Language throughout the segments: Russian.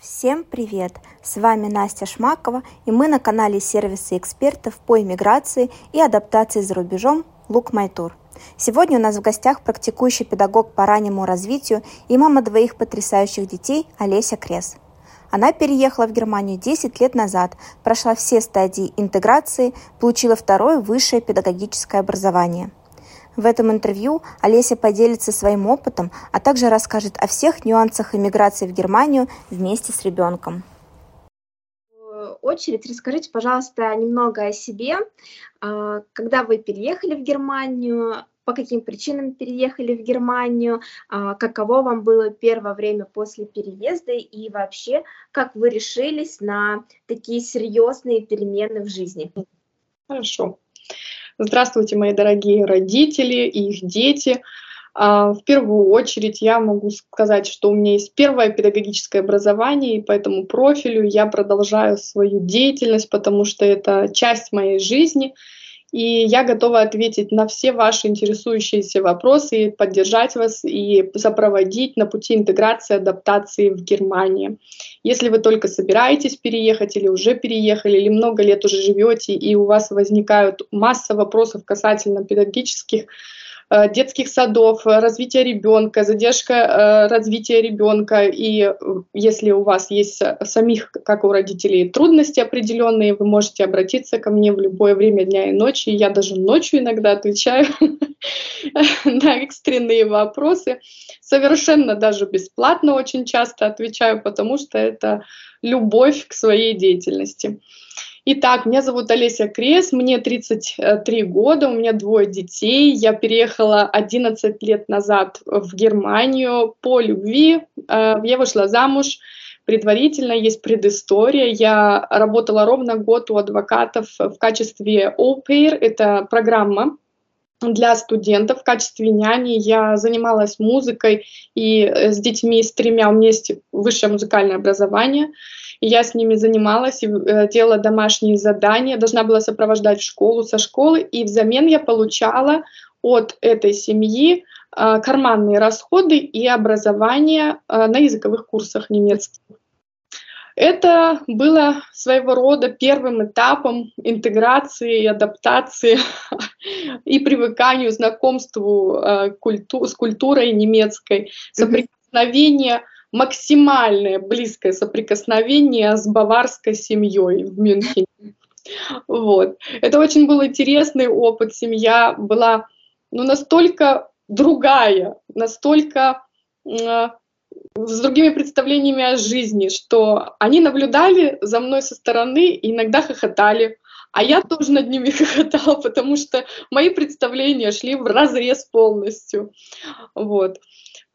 Всем привет! С вами Настя Шмакова, и мы на канале сервиса экспертов по иммиграции и адаптации за рубежом My Tour. Сегодня у нас в гостях практикующий педагог по раннему развитию и мама двоих потрясающих детей Олеся Крес. Она переехала в Германию 10 лет назад, прошла все стадии интеграции, получила второе высшее педагогическое образование – в этом интервью Олеся поделится своим опытом, а также расскажет о всех нюансах иммиграции в Германию вместе с ребенком. очередь расскажите, пожалуйста, немного о себе. А, когда вы переехали в Германию, по каким причинам переехали в Германию, а, каково вам было первое время после переезда и вообще, как вы решились на такие серьезные перемены в жизни? Хорошо. Здравствуйте, мои дорогие родители и их дети. А, в первую очередь я могу сказать, что у меня есть первое педагогическое образование, и по этому профилю я продолжаю свою деятельность, потому что это часть моей жизни – и я готова ответить на все ваши интересующиеся вопросы, поддержать вас и сопроводить на пути интеграции, адаптации в Германии. Если вы только собираетесь переехать или уже переехали, или много лет уже живете, и у вас возникают масса вопросов касательно педагогических детских садов, развития ребенка, задержка э, развития ребенка. И э, если у вас есть самих, как у родителей, трудности определенные, вы можете обратиться ко мне в любое время дня и ночи. Я даже ночью иногда отвечаю на экстренные вопросы. Совершенно даже бесплатно очень часто отвечаю, потому что это любовь к своей деятельности. Итак, меня зовут Олеся Крес, мне 33 года, у меня двое детей. Я переехала 11 лет назад в Германию по любви. Э, я вышла замуж предварительно, есть предыстория. Я работала ровно год у адвокатов в качестве au это программа для студентов в качестве няни. Я занималась музыкой и с детьми, с тремя, у меня есть высшее музыкальное образование – я с ними занималась, э, делала домашние задания, должна была сопровождать в школу, со школы, и взамен я получала от этой семьи э, карманные расходы и образование э, на языковых курсах немецких. Это было своего рода первым этапом интеграции и адаптации и привыканию, знакомству культу с культурой немецкой, соприкосновения максимальное близкое соприкосновение с баварской семьей в Мюнхене. Вот. Это очень был интересный опыт. Семья была ну, настолько другая, настолько э, с другими представлениями о жизни, что они наблюдали за мной со стороны и иногда хохотали. А я тоже над ними хохотала, потому что мои представления шли в разрез полностью. Вот.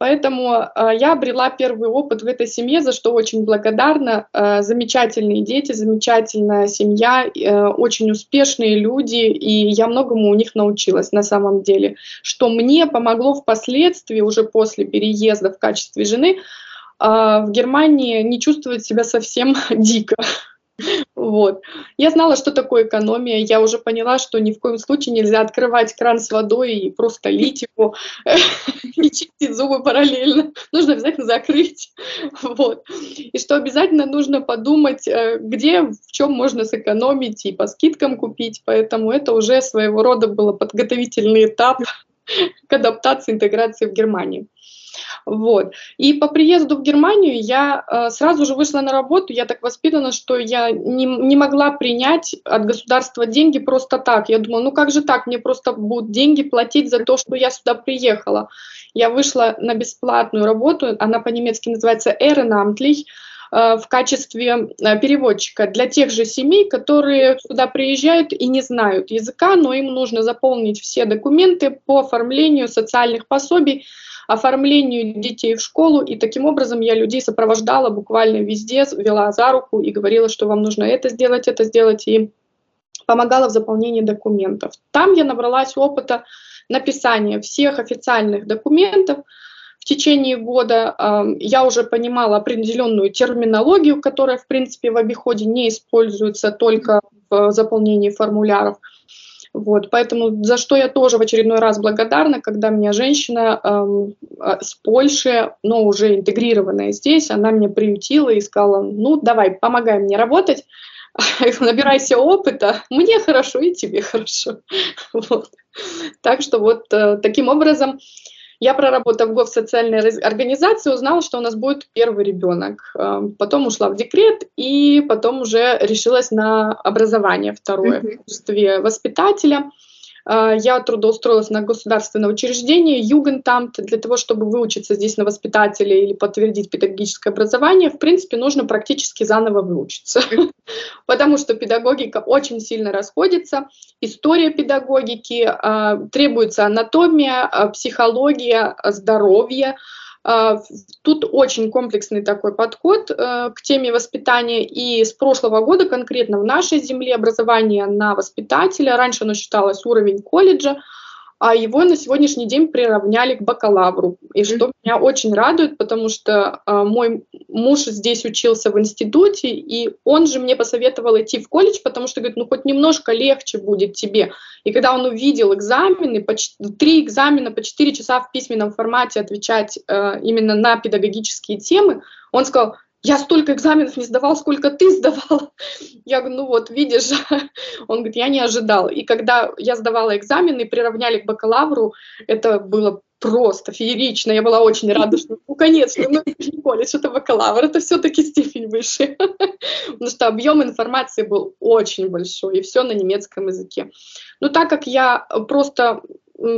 Поэтому э, я обрела первый опыт в этой семье, за что очень благодарна. Э, замечательные дети, замечательная семья, э, очень успешные люди, и я многому у них научилась на самом деле, что мне помогло впоследствии, уже после переезда в качестве жены, э, в Германии не чувствовать себя совсем дико. Вот. Я знала, что такое экономия. Я уже поняла, что ни в коем случае нельзя открывать кран с водой и просто лить его и чистить зубы параллельно. Нужно обязательно закрыть. Вот. И что обязательно нужно подумать, э, где, в чем можно сэкономить и по скидкам купить. Поэтому это уже своего рода был подготовительный этап к адаптации, интеграции в Германии. Вот. И по приезду в Германию я э, сразу же вышла на работу. Я так воспитана, что я не, не могла принять от государства деньги просто так. Я думала, ну как же так, мне просто будут деньги платить за то, что я сюда приехала. Я вышла на бесплатную работу, она по-немецки называется Ehrenamtlich, э, в качестве э, переводчика для тех же семей, которые сюда приезжают и не знают языка, но им нужно заполнить все документы по оформлению социальных пособий оформлению детей в школу, и таким образом я людей сопровождала буквально везде, вела за руку и говорила, что вам нужно это сделать, это сделать, и помогала в заполнении документов. Там я набралась опыта написания всех официальных документов, в течение года э, я уже понимала определенную терминологию, которая, в принципе, в обиходе не используется только в заполнении формуляров. Вот, поэтому за что я тоже в очередной раз благодарна, когда меня женщина эм, а, с Польши, но уже интегрированная здесь, она меня приютила и сказала, ну давай, помогай мне работать, набирайся опыта, мне хорошо и тебе хорошо. Вот. Так что вот э, таким образом я, проработав в социальной организации, узнала, что у нас будет первый ребенок. Э, потом ушла в декрет и потом уже решилась на образование второе в качестве воспитателя. А, я трудоустроилась на государственное учреждение Югентамт для того, чтобы выучиться здесь на воспитателя или подтвердить педагогическое образование. В принципе, нужно практически заново выучиться, потому что педагогика очень сильно расходится, история педагогики, а, требуется анатомия, а, психология, здоровье, тут очень комплексный такой подход э, к теме воспитания. И с прошлого года конкретно в нашей земле образование на воспитателя, раньше оно считалось уровень колледжа, а его на сегодняшний день приравняли к бакалавру. И что меня очень радует, потому что э, мой муж здесь учился в институте, и он же мне посоветовал идти в колледж, потому что говорит, ну хоть немножко легче будет тебе. И когда он увидел экзамены, по, три экзамена по четыре часа в письменном формате отвечать э, именно на педагогические темы, он сказал, я столько экзаменов не сдавал, сколько ты сдавал. Я говорю, ну вот, видишь. Он говорит, я не ожидал. И когда я сдавала экзамены и приравняли к бакалавру, это было просто феерично. Я была очень рада, что, ну, конечно, ну, колледж, это бакалавр, это все-таки степень выше. Потому что объем информации был очень большой, и все на немецком языке. Но так как я просто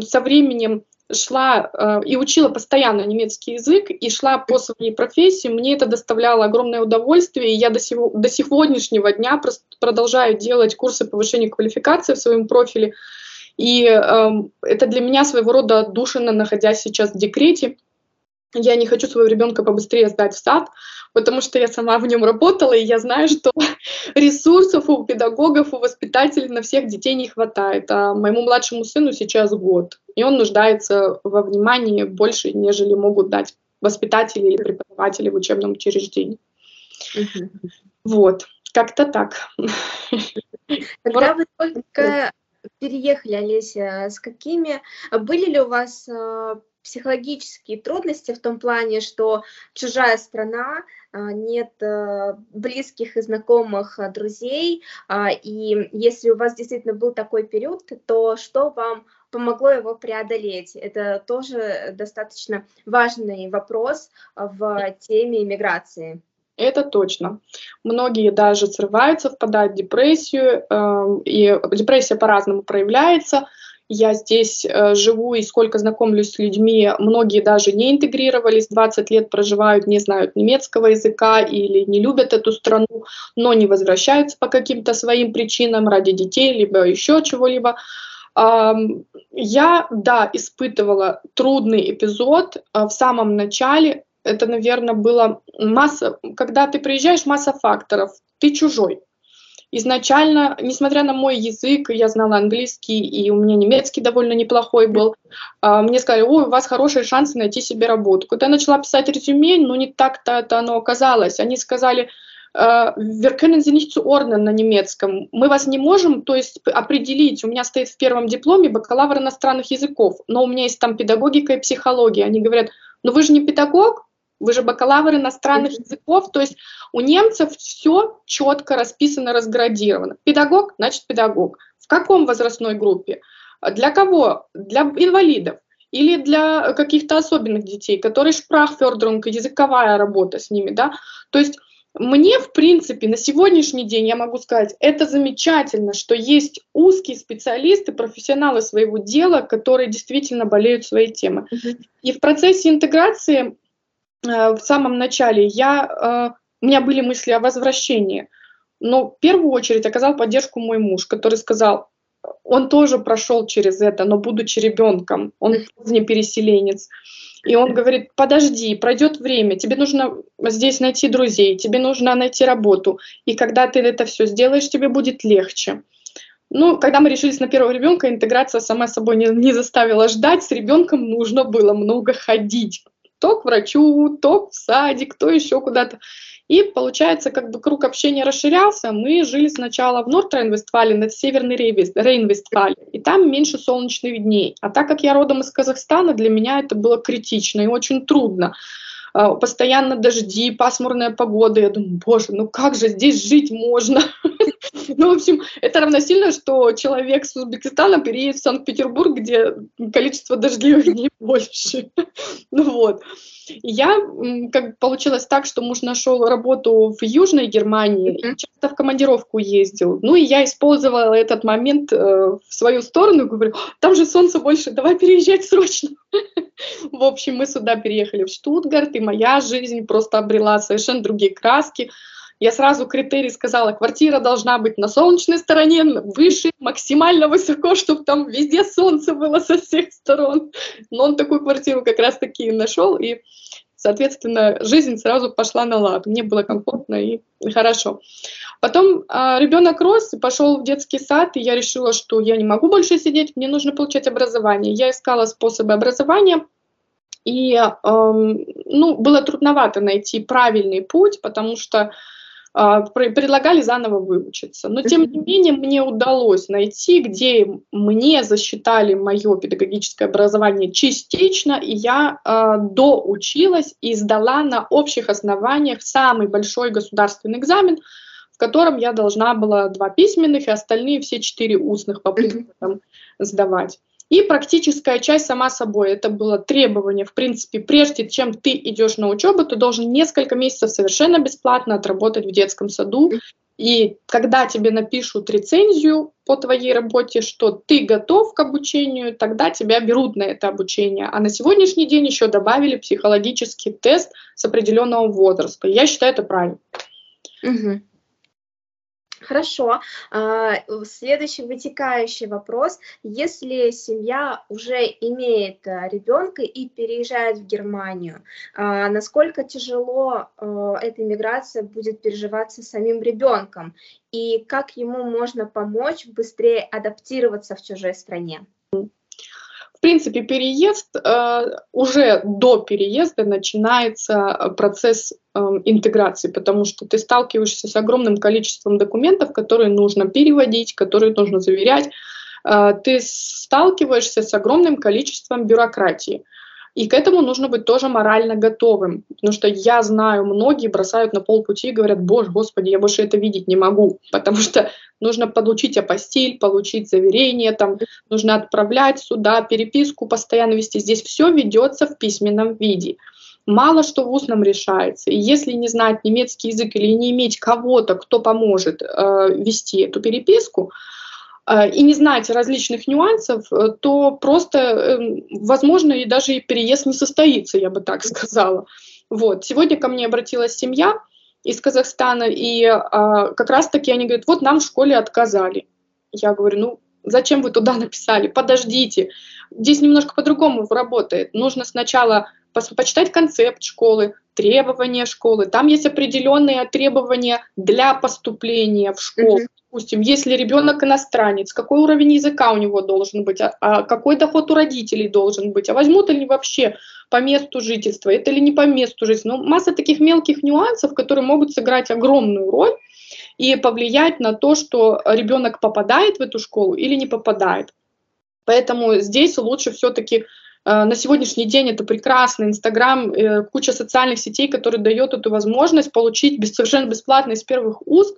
со временем шла э, и учила постоянно немецкий язык и шла по своей профессии, мне это доставляло огромное удовольствие, и я до, сего, до сегодняшнего дня продолжаю делать курсы повышения квалификации в своем профиле, и э, это для меня своего рода отдушина, находясь сейчас в декрете, я не хочу своего ребенка побыстрее сдать в сад, потому что я сама в нем работала, и я знаю, что ресурсов у педагогов, у воспитателей на всех детей не хватает. А моему младшему сыну сейчас год, и он нуждается во внимании больше, нежели могут дать воспитатели или преподаватели в учебном учреждении. Вот, как-то так. Когда вы только переехали, Олеся, с какими... Были ли у вас э, психологические трудности в том плане, что чужая страна, а, нет э, близких и знакомых а, друзей, а, и если у вас действительно был такой период, то что вам помогло его преодолеть? Это тоже достаточно важный вопрос в теме иммиграции. Это точно. Многие даже срываются, впадают в депрессию, эм, и депрессия по-разному проявляется – я здесь э, живу и сколько знакомлюсь с людьми, многие даже не интегрировались, 20 лет проживают, не знают немецкого языка или не любят эту страну, но не возвращаются по каким-то своим причинам ради детей, либо еще чего-либо. Я, да, испытывала трудный эпизод э, в самом начале. Это, наверное, было масса, когда ты приезжаешь, масса факторов. Ты чужой, Изначально, несмотря на мой язык, я знала английский, и у меня немецкий довольно неплохой был, а, мне сказали, ой, у вас хорошие шансы найти себе работу. Когда я начала писать резюме, ну не так-то это оно оказалось. Они сказали, «Э, wir können Sie nicht zuordnen на немецком. Мы вас не можем, то есть определить. У меня стоит в первом дипломе бакалавр иностранных языков, но у меня есть там педагогика и психология. Они говорят, ну вы же не педагог, вы же бакалавр иностранных языков, то есть у немцев все четко расписано, разградировано. Педагог, значит педагог. В каком возрастной группе? Для кого? Для инвалидов или для каких-то особенных детей, которые шпрахфердрунг, языковая работа с ними, да. То есть мне, в принципе, на сегодняшний день я могу сказать, это замечательно, что есть узкие специалисты, профессионалы своего дела, которые действительно болеют своей темой. И в процессе интеграции в самом начале я, э, у меня были мысли о возвращении, но в первую очередь оказал поддержку мой муж, который сказал, он тоже прошел через это, но будучи ребенком, он не переселенец. И он говорит, подожди, пройдет время, тебе нужно здесь найти друзей, тебе нужно найти работу. И когда ты это все сделаешь, тебе будет легче. Ну, когда мы решились на первого ребенка, интеграция сама собой не, не заставила ждать. С ребенком нужно было много ходить то к врачу, то в садик, то еще куда-то. И получается, как бы круг общения расширялся. Мы жили сначала в Норд-Рейн-Вестфалии, на Северной Рейн-Вестфалии, и там меньше солнечных дней. А так как я родом из Казахстана, для меня это было критично и очень трудно. А, постоянно дожди, пасмурная погода. Я думаю, боже, ну как же здесь жить можно? Ну, в общем, это равносильно, что человек с Узбекистана переедет в Санкт-Петербург, где количество дождливых дней больше. Ну вот. Я, как получилось так, что муж нашел работу в Южной Германии и часто в командировку ездил. Ну и я использовала этот момент э, в свою сторону, говорю, там же солнце больше, давай переезжать срочно. В общем, мы сюда переехали в Штутгарт, и моя жизнь просто обрела совершенно другие краски. Я сразу критерий сказала, квартира должна быть на солнечной стороне, выше, максимально высоко, чтобы там везде солнце было со всех сторон. Но он такую квартиру как раз таки нашел, и, соответственно, жизнь сразу пошла на лад. Мне было комфортно и хорошо. Потом а, ребенок рос пошел в детский сад, и я решила, что я не могу больше сидеть, мне нужно получать образование. Я искала способы образования, и эм, ну, было трудновато найти правильный путь, потому что предлагали заново выучиться. Но, тем не менее, мне удалось найти, где мне засчитали мое педагогическое образование частично, и я э, доучилась и сдала на общих основаниях самый большой государственный экзамен, в котором я должна была два письменных и остальные все четыре устных по предметам сдавать. И практическая часть сама собой. Это было требование, в принципе, прежде чем ты идешь на учебу, ты должен несколько месяцев совершенно бесплатно отработать в детском саду. И когда тебе напишут рецензию по твоей работе, что ты готов к обучению, тогда тебя берут на это обучение. А на сегодняшний день еще добавили психологический тест с определенного возраста. Я считаю это правильно. Угу. Хорошо. А, следующий вытекающий вопрос. Если семья уже имеет э, ребенка и переезжает в Германию, а, насколько тяжело э, эта миграция будет переживаться самим ребенком? И как ему можно помочь быстрее адаптироваться в чужой стране? В принципе, переезд, э, уже до переезда начинается процесс э, интеграции, потому что ты сталкиваешься с огромным количеством документов, которые нужно переводить, которые нужно заверять. Э, ты сталкиваешься с огромным количеством бюрократии. И к этому нужно быть тоже морально готовым, потому что я знаю, многие бросают на полпути и говорят, боже, господи, я больше это видеть не могу, потому что нужно получить апостиль, получить заверение, там нужно отправлять сюда, переписку постоянно вести. Здесь все ведется в письменном виде. Мало что в устном решается. И если не знать немецкий язык или не иметь кого-то, кто поможет э, вести эту переписку, и не знать различных нюансов, э, то просто, эм, возможно, и даже и переезд не состоится, я бы так сказала. Вот. Сегодня ко мне обратилась семья из Казахстана, и а, как раз-таки они говорят, вот нам в школе отказали. Я говорю, ну, зачем вы туда написали? Подождите. Здесь немножко по-другому работает. Нужно сначала почитать концепт школы, требования школы. Там есть определенные требования для поступления в школу. Mm-hmm допустим, если ребенок иностранец, какой уровень языка у него должен быть, а, а какой доход у родителей должен быть, а возьмут ли вообще по месту жительства, это ли не по месту жительства. Ну, масса таких мелких нюансов, которые могут сыграть огромную роль и повлиять на то, что ребенок попадает в эту школу или не попадает. Поэтому здесь лучше все-таки э, на сегодняшний день это прекрасно. Инстаграм, э, куча социальных сетей, которые дают эту возможность получить совершенно бесплатно из первых уст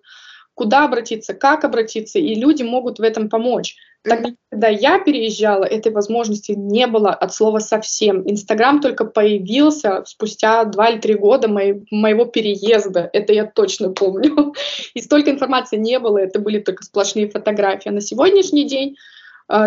куда обратиться, как обратиться, и люди могут в этом помочь. Тогда, когда я переезжала, этой возможности не было от слова совсем. Инстаграм только появился спустя два или три года моей, моего переезда. Это я точно помню. И столько информации не было, это были только сплошные фотографии. А на сегодняшний день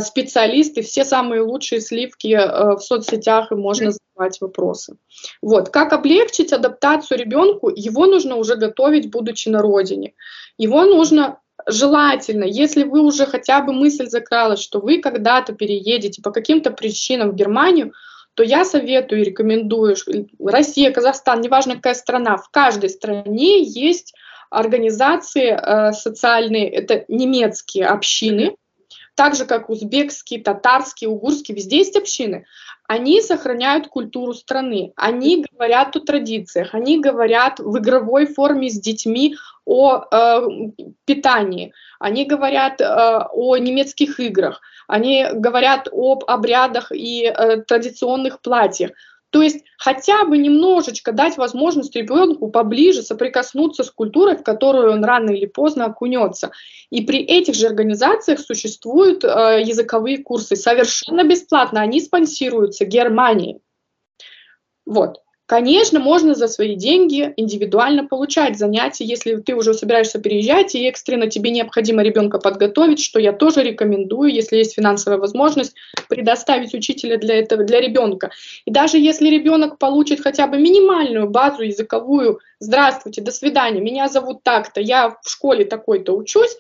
специалисты, все самые лучшие сливки э, в соцсетях, и можно задавать вопросы. Вот. Как облегчить адаптацию ребенку? Его нужно уже готовить, будучи на родине. Его нужно желательно, если вы уже хотя бы мысль закралась, что вы когда-то переедете по каким-то причинам в Германию, то я советую и рекомендую, Россия, Казахстан, неважно какая страна, в каждой стране есть организации э, социальные, это немецкие общины, так же как узбекские, татарские, угурские, везде есть общины. Они сохраняют культуру страны, они говорят о традициях, они говорят в игровой форме с детьми о э, питании, они говорят э, о немецких играх, они говорят об обрядах и э, традиционных платьях. То есть хотя бы немножечко дать возможность ребенку поближе соприкоснуться с культурой, в которую он рано или поздно окунется. И при этих же организациях существуют э, языковые курсы совершенно бесплатно, они спонсируются Германией. Вот. Конечно, можно за свои деньги индивидуально получать занятия, если ты уже собираешься переезжать и экстренно тебе необходимо ребенка подготовить, что я тоже рекомендую, если есть финансовая возможность, предоставить учителя для этого, для ребенка. И даже если ребенок получит хотя бы минимальную базу языковую, здравствуйте, до свидания, меня зовут так-то, я в школе такой-то учусь,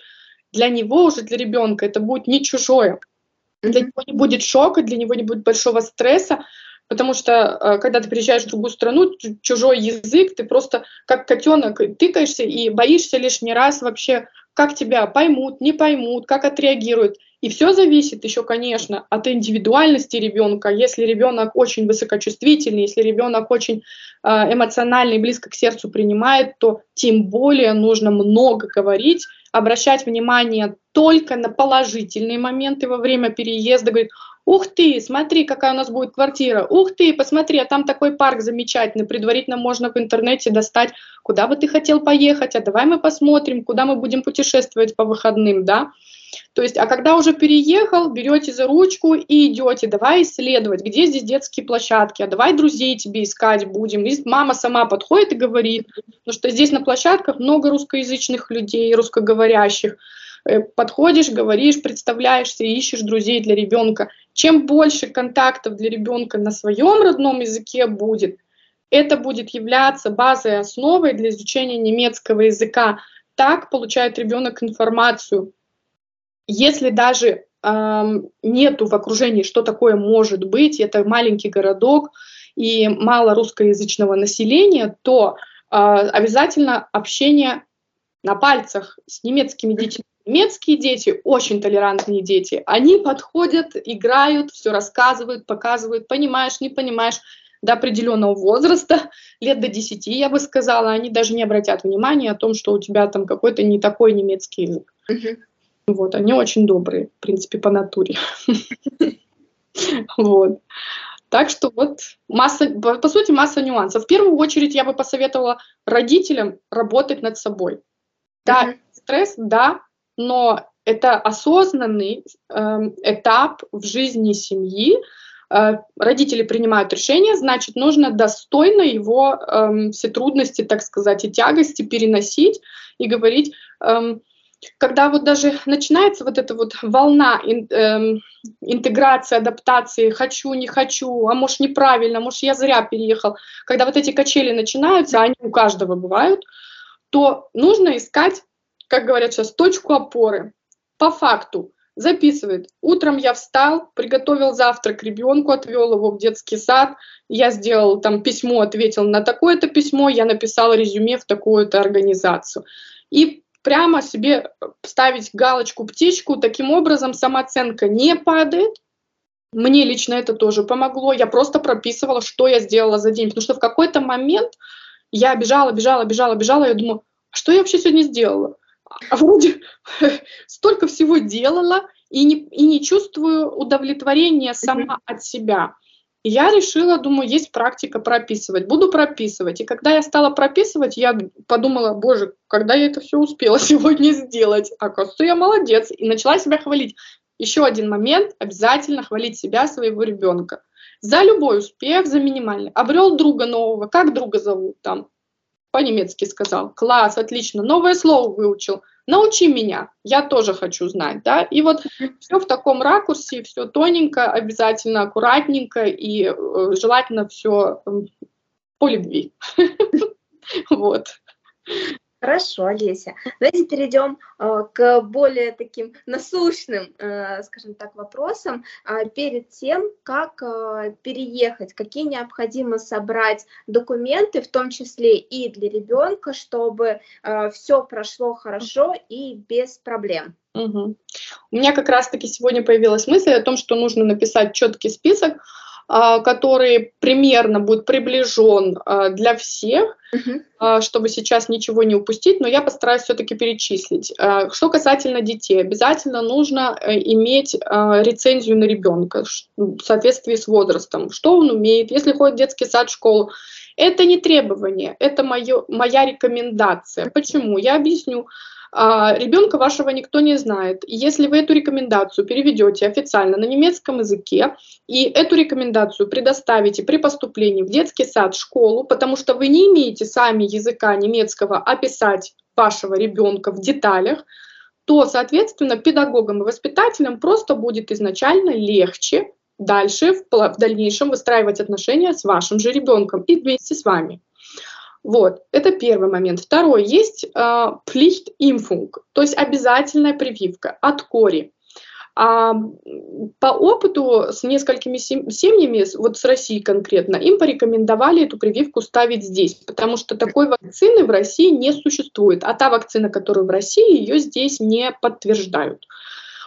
для него уже, для ребенка это будет не чужое. Для него не будет шока, для него не будет большого стресса, Потому что, э, когда ты приезжаешь в другую страну, чужой язык, ты просто как котенок тыкаешься и боишься лишний раз вообще, как тебя поймут, не поймут, как отреагируют. И все зависит еще, конечно, от индивидуальности ребенка. Если ребенок очень высокочувствительный, если ребенок очень э, эмоциональный, близко к сердцу принимает, то тем более нужно много говорить, обращать внимание только на положительные моменты во время переезда. Говорит, Ух ты, смотри, какая у нас будет квартира. Ух ты, посмотри, а там такой парк замечательный. Предварительно можно в интернете достать, куда бы ты хотел поехать, а давай мы посмотрим, куда мы будем путешествовать по выходным, да. То есть, а когда уже переехал, берете за ручку и идете, давай исследовать, где здесь детские площадки, а давай друзей тебе искать будем. И мама сама подходит и говорит, ну что здесь на площадках много русскоязычных людей, русскоговорящих. Э, подходишь, говоришь, представляешься, ищешь друзей для ребенка. Чем больше контактов для ребенка на своем родном языке будет, это будет являться базой, основой для изучения немецкого языка. Так получает ребенок информацию. Если даже эм, нету в окружении, что такое может быть, это маленький городок и мало русскоязычного населения, то э, обязательно общение на пальцах с немецкими детьми Немецкие дети, очень толерантные дети, они подходят, играют, все рассказывают, показывают, понимаешь, не понимаешь, до определенного возраста, лет до 10, я бы сказала, они даже не обратят внимания о том, что у тебя там какой-то не такой немецкий язык. Uh-huh. Вот, они очень добрые, в принципе, по натуре. Вот. Так что вот масса, по сути, масса нюансов. В первую очередь я бы посоветовала родителям работать над собой. Да, стресс, да, но это осознанный э, этап в жизни семьи. Э, родители принимают решение, значит, нужно достойно его э, все трудности, так сказать, и тягости переносить и говорить. Э, когда вот даже начинается вот эта вот волна ин, э, интеграции, адаптации, хочу, не хочу, а может неправильно, может я зря переехал, когда вот эти качели начинаются, они у каждого бывают, то нужно искать как говорят сейчас, точку опоры. По факту записывает. Утром я встал, приготовил завтрак ребенку, отвел его в детский сад, я сделал там письмо, ответил на такое-то письмо, я написал резюме в такую-то организацию. И прямо себе ставить галочку, птичку, таким образом самооценка не падает, мне лично это тоже помогло. Я просто прописывала, что я сделала за день. Потому что в какой-то момент я бежала, бежала, бежала, бежала, я думаю, а что я вообще сегодня сделала? А вроде столько всего делала и не, и не чувствую удовлетворения сама от себя. И я решила, думаю, есть практика прописывать. Буду прописывать. И когда я стала прописывать, я подумала, боже, когда я это все успела сегодня сделать? Оказывается, я молодец. И начала себя хвалить. Еще один момент, обязательно хвалить себя, своего ребенка. За любой успех, за минимальный. Обрел друга нового, как друга зовут там? по-немецки сказал, класс, отлично, новое слово выучил, научи меня, я тоже хочу знать, да, и вот все в таком ракурсе, все тоненько, обязательно аккуратненько и э, желательно все э, по любви, вот. Хорошо, Олеся. Давайте перейдем э, к более таким насущным, э, скажем так, вопросам. Э, перед тем, как э, переехать, какие необходимо собрать документы, в том числе и для ребенка, чтобы э, все прошло хорошо и без проблем. Угу. У меня как раз-таки сегодня появилась мысль о том, что нужно написать четкий список который примерно будет приближен а, для всех, uh-huh. чтобы сейчас ничего не упустить, но я постараюсь все-таки перечислить. Что касательно детей, обязательно нужно э, иметь рецензию на ребенка в соответствии с возрастом, что он умеет, если ходит в детский сад, школу. Это не требование, это моё, моя рекомендация. Почему? Я объясню. А, ребенка вашего никто не знает. Если вы эту рекомендацию переведете официально на немецком языке и эту рекомендацию предоставите при поступлении в детский сад, школу, потому что вы не имеете сами языка немецкого описать вашего ребенка в деталях, то, соответственно, педагогам и воспитателям просто будет изначально легче дальше в, в дальнейшем выстраивать отношения с вашим же ребенком и вместе с вами. Вот, это первый момент. Второй, есть э, Pflichtimpfung, то есть обязательная прививка от кори. А, по опыту с несколькими семьями, вот с Россией конкретно, им порекомендовали эту прививку ставить здесь, потому что такой вакцины в России не существует, а та вакцина, которая в России, ее здесь не подтверждают.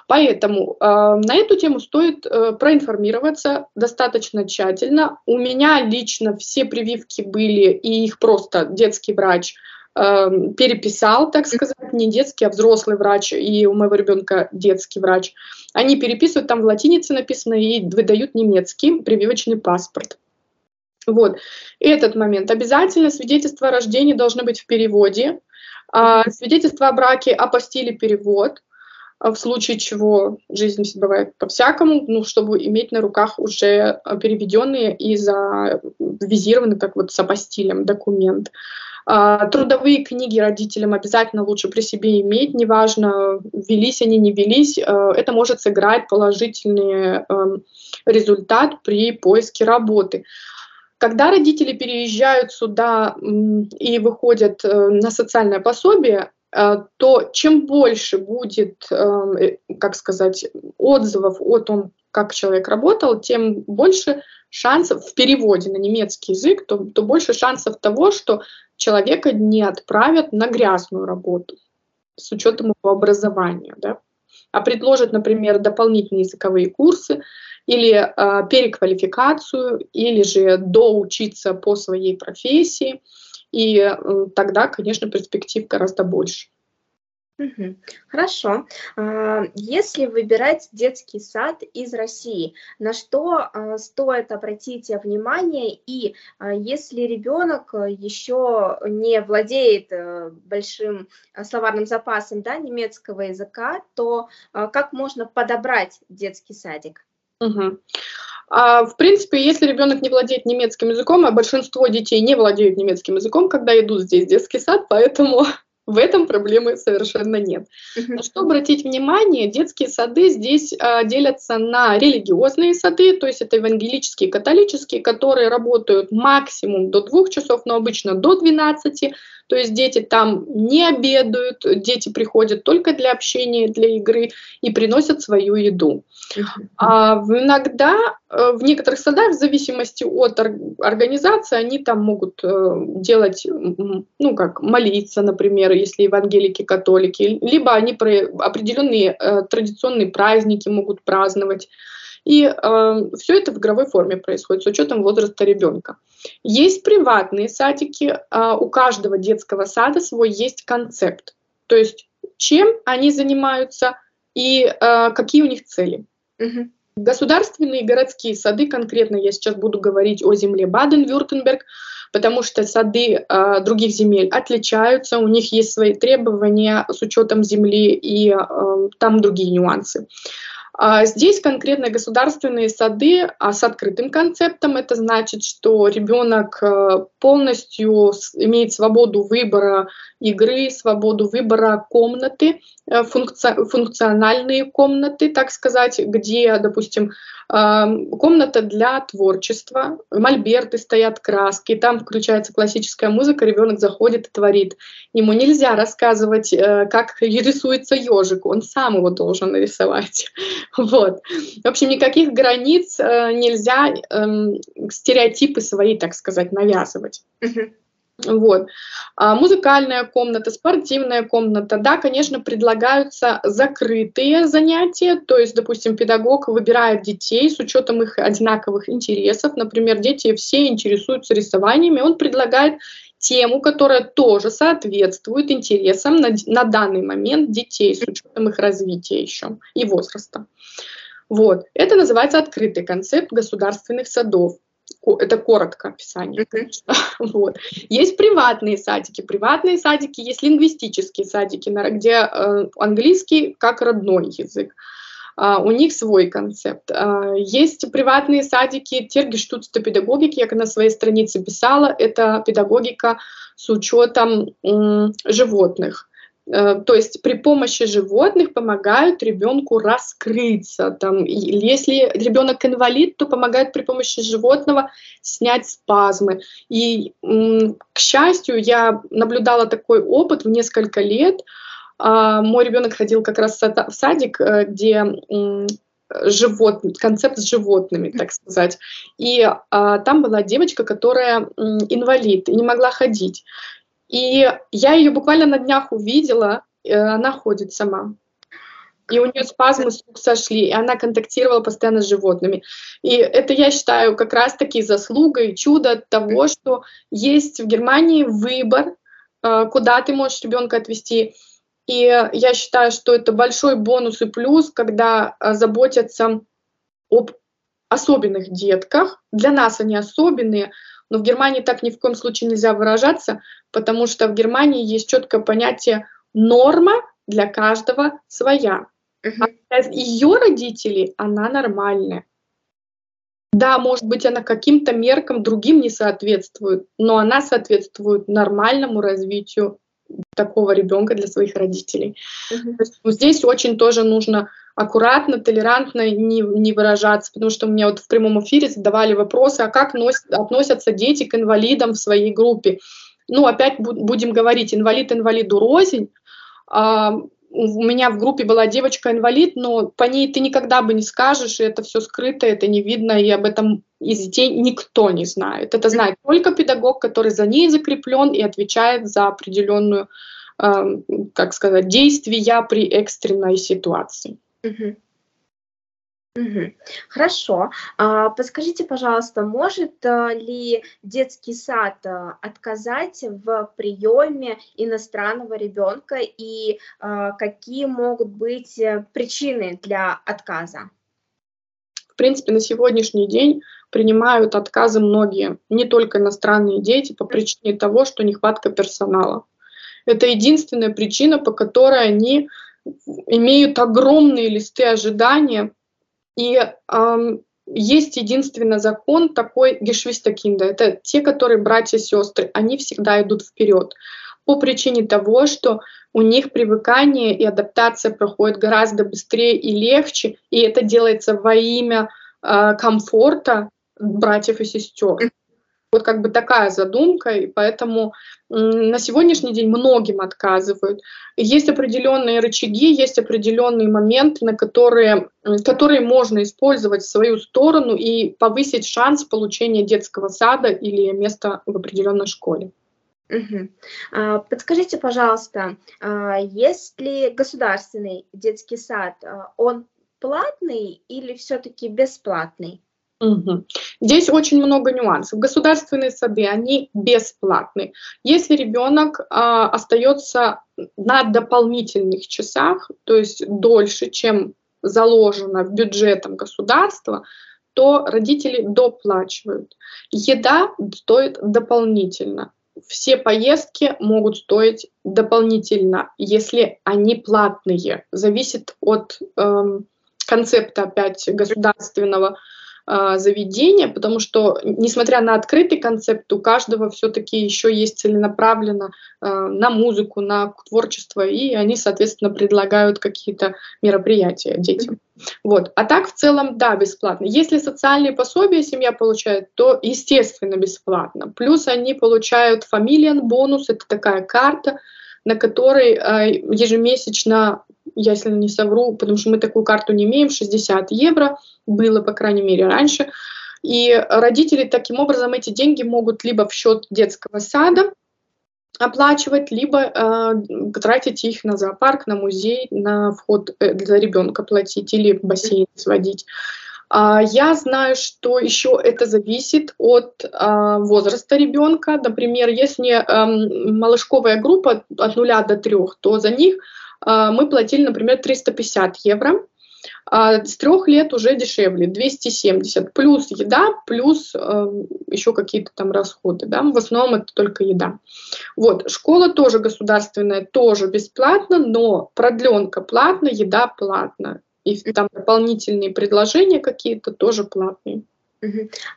Поэтому э, на эту тему стоит э, проинформироваться достаточно тщательно. У меня лично все прививки были, и их просто детский врач э, переписал, так сказать, не детский, а взрослый врач, и у моего ребенка детский врач. Они переписывают, там в латинице написано, и выдают немецкий прививочный паспорт. Вот, этот момент. Обязательно свидетельство о рождении должны быть в переводе. А, свидетельство о браке, апостиле перевод. А в случае чего жизнь бывает по-всякому, ну, чтобы иметь на руках уже а, переведенные и завизированный, как вот с апостилем документ. А, трудовые книги родителям обязательно лучше при себе иметь, неважно, велись они, не велись, это может сыграть положительный результат при поиске работы. Когда родители переезжают сюда и выходят э, на социальное пособие, Э, то чем больше будет, эм, э, как сказать, отзывов о том, как человек работал, тем больше шансов в переводе на немецкий язык, то, то больше шансов того, что человека не отправят на грязную работу с учетом его образования, да? а предложат, например, дополнительные языковые курсы или э, переквалификацию, или же доучиться по своей профессии – и э, тогда, конечно, перспектив гораздо больше. Хорошо. А, если выбирать детский сад из России, на что а, стоит обратить внимание? И а, если ребенок еще не владеет э, большим словарным запасом да, немецкого языка, то как можно подобрать детский садик? Угу. А, в принципе, если ребенок не владеет немецким языком, а большинство детей не владеют немецким языком, когда идут здесь в детский сад, поэтому в этом проблемы совершенно нет. На что обратить внимание, детские сады здесь а, делятся на религиозные сады, то есть это евангелические, католические, которые работают максимум до двух часов, но обычно до 12, то есть дети там не обедают, дети приходят только для общения, для игры и приносят свою еду. А иногда э, в некоторых садах, в зависимости от организации, они там могут э, делать, ну как, молиться, например, если евангелики, католики, либо они про определенные э, традиционные праздники могут праздновать. И э, все это в игровой форме происходит с учетом возраста ребенка. Есть приватные садики, э, у каждого детского сада свой есть концепт. То есть чем они занимаются и э, какие у них цели. Угу. Государственные городские сады, конкретно я сейчас буду говорить о земле Баден-Вюртемберг, потому что сады э, других земель отличаются, у них есть свои требования с учетом земли и э, там другие нюансы. А здесь конкретно государственные сады а с открытым концептом. Это значит, что ребенок э, полностью имеет свободу выбора игры, свободу выбора комнаты, э, функциональные комнаты, так сказать, где, допустим, комната для творчества, мольберты стоят, краски, там включается классическая музыка, ребенок заходит и творит. Ему нельзя рассказывать, э, как рисуется ежик, он сам его должен нарисовать. Вот. В общем, никаких границ э, нельзя эм, стереотипы свои, так сказать, навязывать. Вот. А музыкальная комната, спортивная комната, да, конечно, предлагаются закрытые занятия, то есть, допустим, педагог выбирает детей с учетом их одинаковых интересов, например, дети все интересуются рисованиями, он предлагает тему, которая тоже соответствует интересам на, на данный момент детей с учетом их развития еще и возраста. Вот. Это называется открытый концепт государственных садов это коротко описание. Вот. Есть приватные садики. Приватные садики, есть лингвистические садики, где э, английский как родной язык. Uh, у них свой концепт. Uh, есть приватные садики, тергештутство педагогики, я на своей странице писала, это педагогика с учетом животных. Э, то есть при помощи животных помогают ребенку раскрыться. Там, если ребенок инвалид, то помогают при помощи животного снять спазмы. И, к счастью, я наблюдала такой опыт в несколько лет. А, мой ребенок ходил как раз в садик, э, где живот, концепт с животными, так сказать. И а, там была девочка, которая инвалид и не могла ходить. И я ее буквально на днях увидела, она ходит сама. И у нее спазмы с рук сошли, и она контактировала постоянно с животными. И это, я считаю, как раз-таки заслугой, чудо того, что есть в Германии выбор, э, куда ты можешь ребенка отвести. И я считаю, что это большой бонус и плюс, когда э, заботятся об особенных детках. Для нас они особенные, но в Германии так ни в коем случае нельзя выражаться, потому что в Германии есть четкое понятие норма для каждого своя. А ее родителей она нормальная. Да, может быть, она каким-то меркам другим не соответствует, но она соответствует нормальному развитию такого ребенка для своих родителей. Есть, ну, здесь очень тоже нужно аккуратно, толерантно не, не выражаться, потому что мне вот в прямом эфире задавали вопросы, а как носят, относятся дети к инвалидам в своей группе. Ну, опять будем говорить, инвалид инвалиду рознь. А, у меня в группе была девочка-инвалид, но по ней ты никогда бы не скажешь, и это все скрыто, это не видно, и об этом из детей никто не знает. Это знает только педагог, который за ней закреплен и отвечает за определенную, э, как сказать, действия при экстренной ситуации. Угу. Хорошо. А, подскажите, пожалуйста, может а, ли детский сад а, отказать в приеме иностранного ребенка и а, какие могут быть э, причины для отказа? В принципе, на сегодняшний день принимают отказы многие, не только иностранные дети, по причине того, что нехватка персонала. Это единственная причина, по которой они имеют огромные листы ожидания, и эм, есть единственный закон такой Гешвистакинда. Это те, которые братья и сестры, они всегда идут вперед по причине того, что у них привыкание и адаптация проходит гораздо быстрее и легче, и это делается во имя э, комфорта братьев и сестер. Вот как бы такая задумка, и поэтому на сегодняшний день многим отказывают. Есть определенные рычаги, есть определенные моменты, на которые, которые можно использовать в свою сторону и повысить шанс получения детского сада или места в определенной школе. Угу. Подскажите, пожалуйста, а, есть ли государственный детский сад, а, он платный или все-таки бесплатный? Здесь очень много нюансов. Государственные сады, они бесплатные. Если ребенок а, остается на дополнительных часах, то есть дольше, чем заложено бюджетом государства, то родители доплачивают. Еда стоит дополнительно. Все поездки могут стоить дополнительно, если они платные. Зависит от эм, концепта опять государственного а, заведения, потому что, несмотря на открытый концепт, у каждого все-таки еще есть целенаправленно а, на музыку, на творчество, и они, соответственно, предлагают какие-то мероприятия детям. Вот. А так в целом, да, бесплатно. Если социальные пособия семья получает, то, естественно, бесплатно. Плюс они получают фамилиан бонус, это такая карта, на которой э, ежемесячно я если не совру, потому что мы такую карту не имеем, 60 евро было, по крайней мере, раньше. И родители таким образом эти деньги могут либо в счет детского сада оплачивать, либо э, тратить их на зоопарк, на музей, на вход э, для ребенка платить или бассейн сводить. А, я знаю, что еще это зависит от а, возраста ребенка. Например, если эм, малышковая группа от 0 до 3, то за них а, мы платили, например, 350 евро. А с трех лет уже дешевле, 270, плюс еда, плюс э, еще какие-то там расходы, да, в основном это только еда. Вот, школа тоже государственная, тоже бесплатно, но продленка платно, еда платно, и там дополнительные предложения какие-то тоже платные.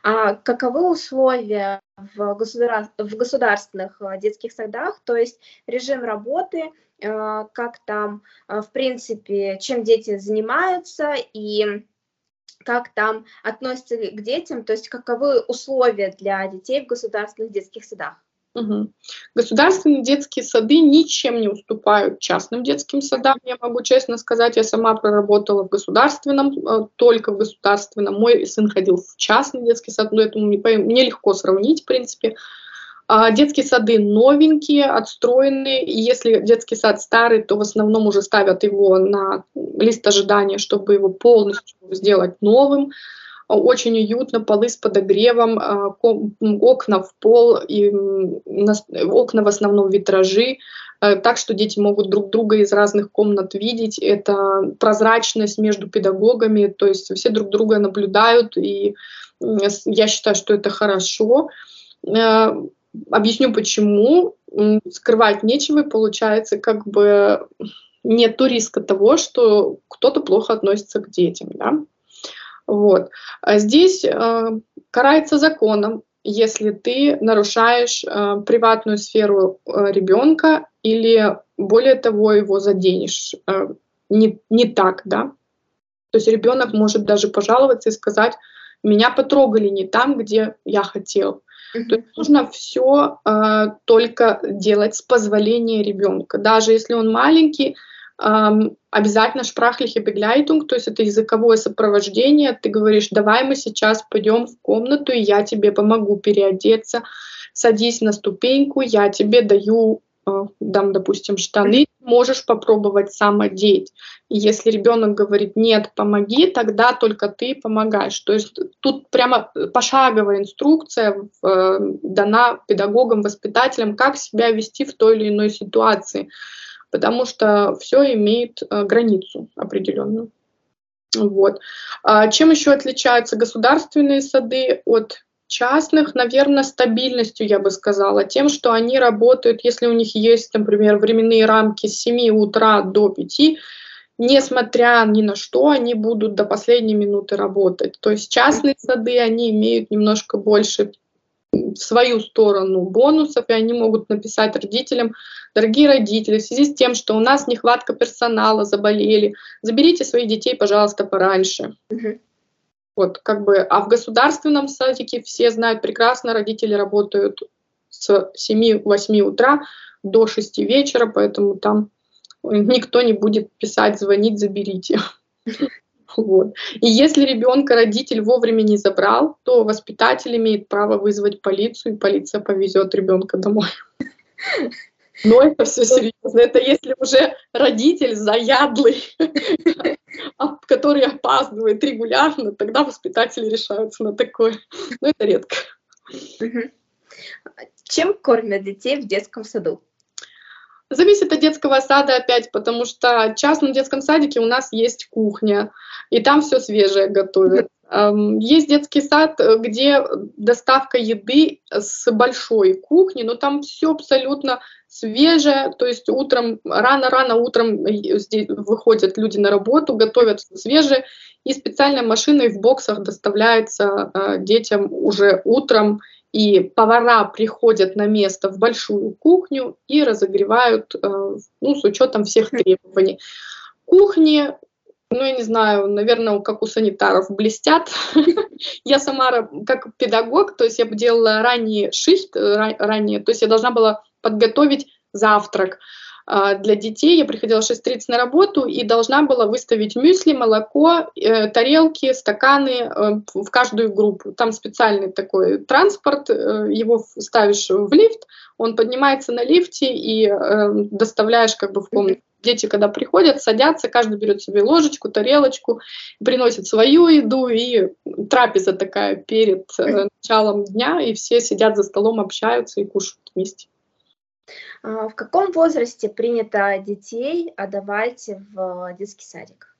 А каковы условия в, государ... в государственных э, детских садах, то есть режим работы, э, как там, э, в принципе, чем дети занимаются и как там относятся к детям, то есть каковы условия для детей в государственных детских садах? Угу. Государственные детские сады ничем не уступают частным детским садам. Я могу честно сказать, я сама проработала в государственном, э, только в государственном. Мой сын ходил в частный детский сад, но это мне легко сравнить, в принципе. А детские сады новенькие, отстроенные. И если детский сад старый, то в основном уже ставят его на лист ожидания, чтобы его полностью сделать новым очень уютно, полы с подогревом, а, окна в пол, и окна в основном витражи, э, так что дети могут друг друга из разных комнат видеть. Это прозрачность между педагогами, то есть все друг друга наблюдают, и я считаю, что это хорошо. Э, объясню почему. Скрывать нечего, получается, как бы нет риска того, что кто-то плохо относится к детям. Да? Вот. А здесь э, карается законом, если ты нарушаешь э, приватную сферу э, ребенка или более того его заденешь э, не, не так, да. То есть ребенок может даже пожаловаться и сказать, меня потрогали не там, где я хотел. Mm-hmm. То есть нужно все э, только делать с позволения ребенка. Даже если он маленький, обязательно шпрахлихе бегляйтунг, то есть это языковое сопровождение. Ты говоришь, давай мы сейчас пойдем в комнату, и я тебе помогу переодеться. Садись на ступеньку, я тебе даю, дам, допустим, штаны, можешь попробовать сам одеть. И если ребенок говорит, нет, помоги, тогда только ты помогаешь. То есть тут прямо пошаговая инструкция э, дана педагогам, воспитателям, как себя вести в той или иной ситуации потому что все имеет э, границу определенную. Вот. А чем еще отличаются государственные сады от частных, наверное, стабильностью, я бы сказала, тем, что они работают, если у них есть, например, временные рамки с 7 утра до 5, несмотря ни на что, они будут до последней минуты работать. То есть частные сады, они имеют немножко больше в свою сторону бонусов, и они могут написать родителям, дорогие родители, в связи с тем, что у нас нехватка персонала, заболели, заберите своих детей, пожалуйста, пораньше. Угу. Вот, как бы, а в государственном садике все знают прекрасно, родители работают с 7-8 утра до 6 вечера, поэтому там никто не будет писать, звонить, заберите. Вот. И если ребенка родитель вовремя не забрал, то воспитатель имеет право вызвать полицию, и полиция повезет ребенка домой. Но это все серьезно. Это если уже родитель заядлый, который опаздывает регулярно, тогда воспитатели решаются на такое. Но это редко. Чем кормят детей в детском саду? Зависит от детского сада опять, потому что в частном детском садике у нас есть кухня, и там все свежее готовят. Есть детский сад, где доставка еды с большой кухни, но там все абсолютно свежее, то есть утром, рано-рано утром здесь выходят люди на работу, готовят свежее, и специальной машиной в боксах доставляется э, детям уже утром, и повара приходят на место в большую кухню и разогревают, э, ну, с учетом всех требований. Кухни ну, я не знаю, наверное, как у санитаров, блестят. я сама как педагог, то есть я бы делала ранний шифт, ранее, то есть я должна была подготовить завтрак, для детей. Я приходила в 6.30 на работу и должна была выставить мюсли, молоко, э, тарелки, стаканы э, в каждую группу. Там специальный такой транспорт, э, его ставишь в лифт, он поднимается на лифте и доставляешь как бы в комнату. Дети, когда приходят, садятся, каждый берет себе ложечку, тарелочку, приносит свою еду, и трапеза такая перед началом дня, и все сидят за столом, общаются и кушают вместе. А, в каком возрасте принято детей отдавать в детский садик?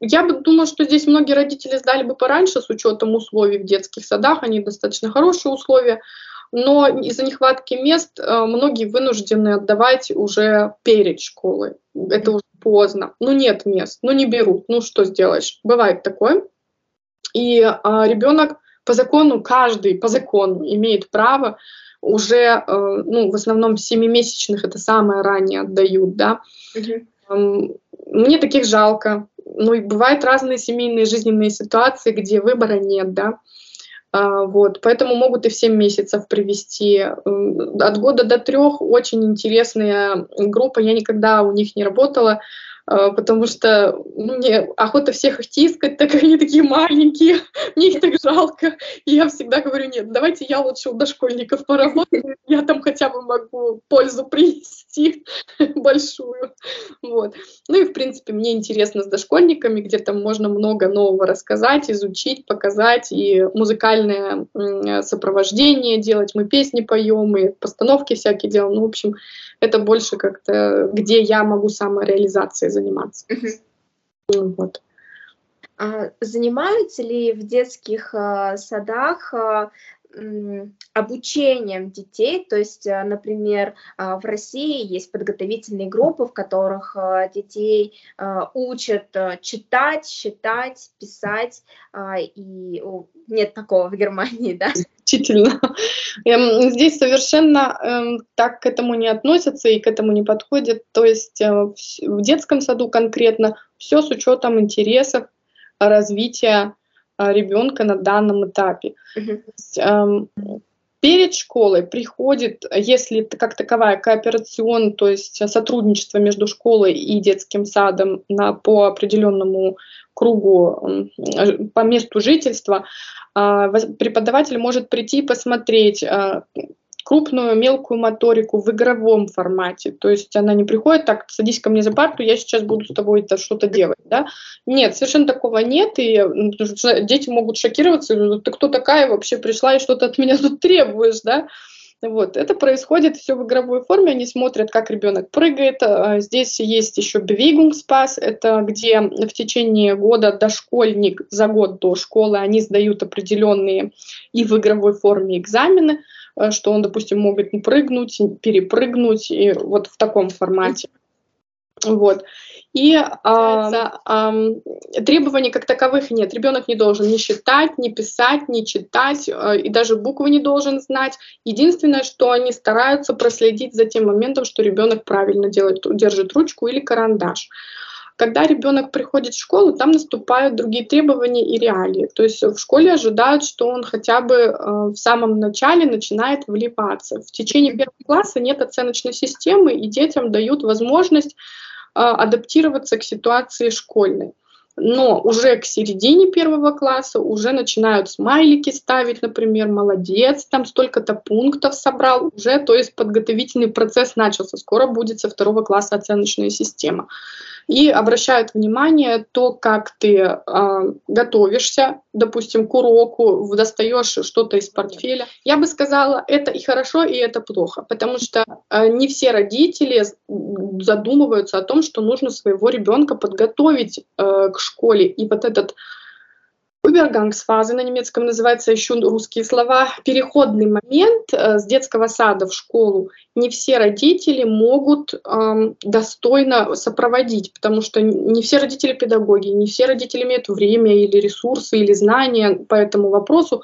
Я бы думала, что здесь многие родители сдали бы пораньше с учетом условий в детских садах, они достаточно хорошие условия, но из-за нехватки мест э, многие вынуждены отдавать уже перед школой. Это уже поздно. Ну нет мест, ну не берут, ну что сделаешь? Бывает такое. И а, ребенок по закону, каждый по закону имеет право уже, э, ну, в основном семимесячных это самое раннее отдают, да. Угу. Мне таких жалко. Ну, и бывают разные семейные жизненные ситуации, где выбора нет, да. А, вот, поэтому могут и в 7 месяцев привести. От года до трех очень интересная группа. Я никогда у них не работала. А, потому что ну, мне охота всех их тискать, так они такие маленькие, мне их так жалко. И я всегда говорю, нет, давайте я лучше у дошкольников поработаю, я там хотя бы могу пользу принести большую. Вот. Ну и, в принципе, мне интересно с дошкольниками, где там можно много нового рассказать, изучить, показать, и музыкальное сопровождение делать. Мы песни поем, и постановки всякие делаем. Ну, в общем, это больше как-то, где я могу самореализацией заниматься. Вот. А занимаются ли в детских а, садах а, обучением детей, то есть, э, например, в России есть подготовительные группы, в которых детей учат э, читать, считать, писать, и нет такого в Германии, да? Значительно. Эм, здесь совершенно эм, так к этому не относятся и к этому не подходят. То есть э, в детском саду конкретно все с учетом интересов развития э, ребенка на данном этапе. Угу. Перед школой приходит, если как таковая кооперацион, то есть сотрудничество между школой и детским садом на, по определенному кругу, по месту жительства, а, преподаватель может прийти и посмотреть а, крупную, мелкую моторику в игровом формате. То есть она не приходит так, садись ко мне за парту, я сейчас буду с тобой это что-то делать. Да? Нет, совершенно такого нет, и дети могут шокироваться, ты кто такая вообще пришла и что-то от меня тут требуешь, да? Вот. Это происходит все в игровой форме, они смотрят, как ребенок прыгает. А, здесь есть еще Bewegungspass, это где в течение года дошкольник, за год до школы, они сдают определенные и в игровой форме экзамены, что он, допустим, может прыгнуть, перепрыгнуть, и вот в таком формате. Вот. И а, а, требований как таковых нет. Ребенок не должен ни считать, ни писать, ни читать, а, и даже буквы не должен знать. Единственное, что они стараются проследить за тем моментом, что ребенок правильно делает, держит ручку или карандаш. Когда ребенок приходит в школу, там наступают другие требования и реалии. То есть в школе ожидают, что он хотя бы э, в самом начале начинает вливаться. В течение первого класса нет оценочной системы, и детям дают возможность а, адаптироваться к ситуации школьной. Но уже к середине первого класса уже начинают смайлики ставить, например, молодец, там столько-то пунктов собрал, уже, то есть подготовительный процесс начался, скоро будет со второго класса оценочная система и обращают внимание то, как ты э, готовишься, допустим, к уроку, достаешь что-то из портфеля. Я бы сказала, это и хорошо, и это плохо, потому что э, не все родители задумываются о том, что нужно своего ребенка подготовить э, к школе. И вот этот Übergangsphase на немецком называется еще русские слова. Переходный момент э, с детского сада в школу не все родители могут достойно сопроводить, потому что не все родители педагоги, не все родители имеют время или ресурсы или знания по этому вопросу.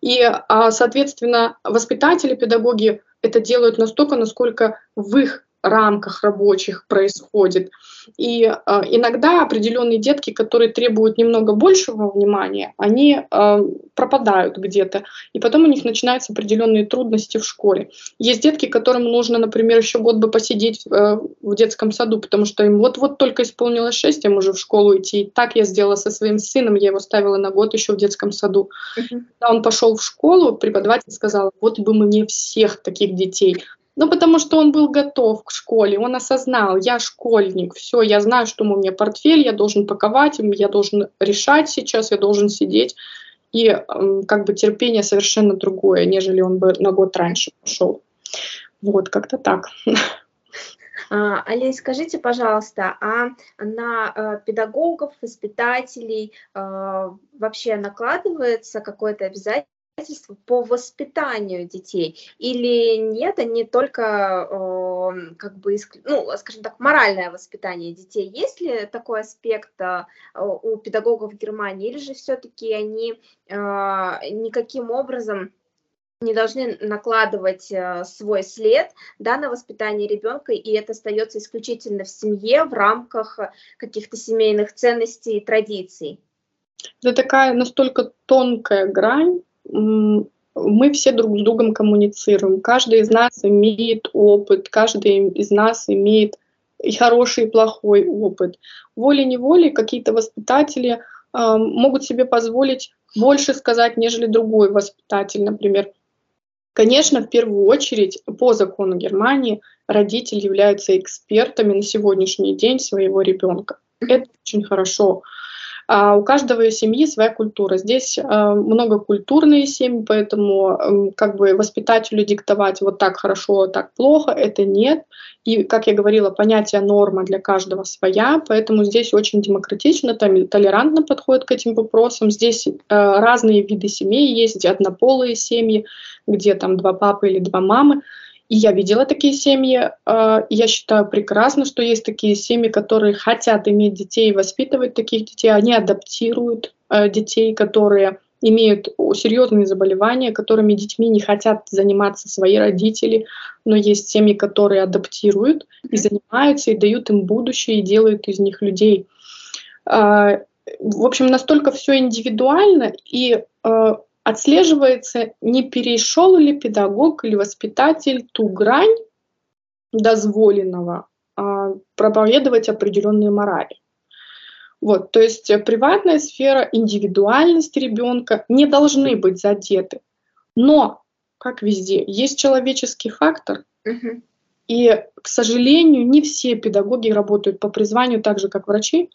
И, а, соответственно, воспитатели, педагоги это делают настолько, насколько в их рамках рабочих происходит. И э, иногда определенные детки, которые требуют немного большего внимания, они э, пропадают где-то, и потом у них начинаются определенные трудности в школе. Есть детки, которым нужно, например, еще год бы посидеть э, в детском саду, потому что им вот-вот только исполнилось 6, им уже в школу идти. И так я сделала со своим сыном, я его ставила на год еще в детском саду. Когда он пошел в школу, преподаватель сказал, вот бы мне всех таких детей. Ну, потому что он был готов к школе, он осознал, я школьник, все, я знаю, что у меня портфель, я должен паковать, я должен решать сейчас, я должен сидеть. И э, как бы терпение совершенно другое, нежели он бы на год раньше пошел. Вот, как-то так. А, Олесь, скажите, пожалуйста, а на э, педагогов, воспитателей э, вообще накладывается какое-то обязательство? Обязательства по воспитанию детей или нет, они только э, как бы, ну, скажем так, моральное воспитание детей. Есть ли такой аспект э, у педагогов Германии или же все-таки они э, никаким образом не должны накладывать э, свой след да, на воспитание ребенка, и это остается исключительно в семье в рамках каких-то семейных ценностей и традиций. Это такая настолько тонкая грань, мы все друг с другом коммуницируем. Каждый из нас имеет опыт, каждый из нас имеет и хороший, и плохой опыт. Волей-неволей какие-то воспитатели э, могут себе позволить больше сказать, нежели другой воспитатель, например. Конечно, в первую очередь, по закону Германии, родители являются экспертами на сегодняшний день своего ребенка. Это очень хорошо. А у каждого семьи своя культура. Здесь э, многокультурные семьи, поэтому э, как бы воспитателю диктовать вот так хорошо, так плохо, это нет. И, как я говорила, понятие норма для каждого своя, поэтому здесь очень демократично, там, толерантно подходят к этим вопросам. Здесь э, разные виды семей есть, однополые семьи, где там два папы или два мамы. И я видела такие семьи. А, я считаю прекрасно, что есть такие семьи, которые хотят иметь детей и воспитывать таких детей. Они адаптируют а, детей, которые имеют серьезные заболевания, которыми детьми не хотят заниматься свои родители, но есть семьи, которые адаптируют и занимаются, и дают им будущее, и делают из них людей. А, в общем, настолько все индивидуально, и отслеживается, не перешел ли педагог или воспитатель ту грань дозволенного а, проповедовать определенные морали. Вот, то есть приватная сфера, индивидуальность ребенка не должны быть задеты. Но, как везде, есть человеческий фактор, угу. и, к сожалению, не все педагоги работают по призванию так же, как врачи.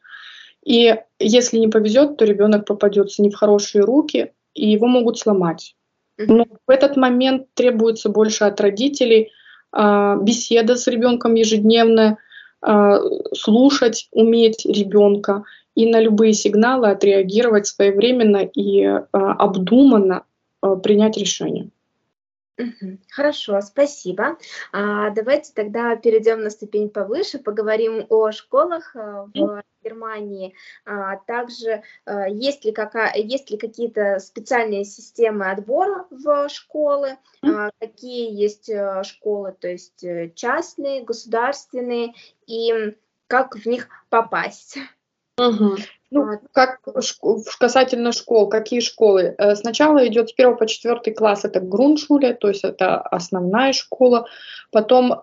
И если не повезет, то ребенок попадется не в хорошие руки, и его могут сломать. Но в этот момент требуется больше от родителей э, беседа с ребенком ежедневно, э, слушать, уметь ребенка и на любые сигналы отреагировать своевременно и э, обдуманно принять решение. Хорошо, спасибо. А, давайте тогда перейдем на ступень повыше, поговорим о школах э, в Германии. А, также а, есть ли, какая, есть ли какие-то специальные системы отбора в школы, а, какие есть э, школы, то есть э, частные, государственные, и как в них попасть. Угу. Ну, как касательно школ, какие школы? Э, сначала идет с 1 по 4 класс, это груншуле, то есть это основная школа. Потом э,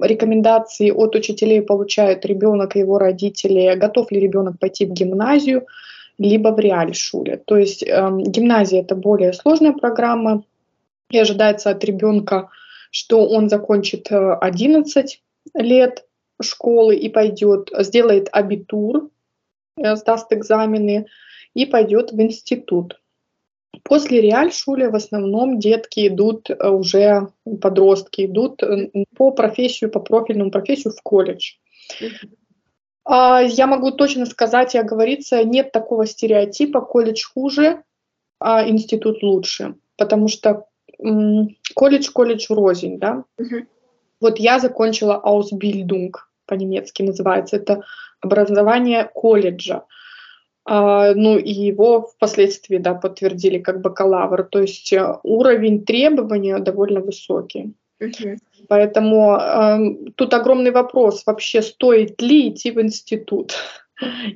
рекомендации от учителей получают ребенок и его родители, готов ли ребенок пойти в гимназию, либо в реальшуле. То есть э, гимназия это более сложная программа, и ожидается от ребенка, что он закончит 11 э, лет школы и пойдет, сделает абитур, сдаст экзамены и пойдет в институт. После реальшуля в основном детки идут э, уже, подростки идут э, по профессию, по профильному профессию в колледж. А, я могу точно сказать и оговориться, нет такого стереотипа, колледж хуже, а институт лучше, потому что колледж, колледж рознь, да. Uh-huh. Вот я закончила Ausbildung, по-немецки называется, это образование колледжа. Uh, ну и его впоследствии да, подтвердили как бакалавр. То есть э, уровень требования довольно высокий. Угу. Поэтому э, тут огромный вопрос, вообще стоит ли идти в институт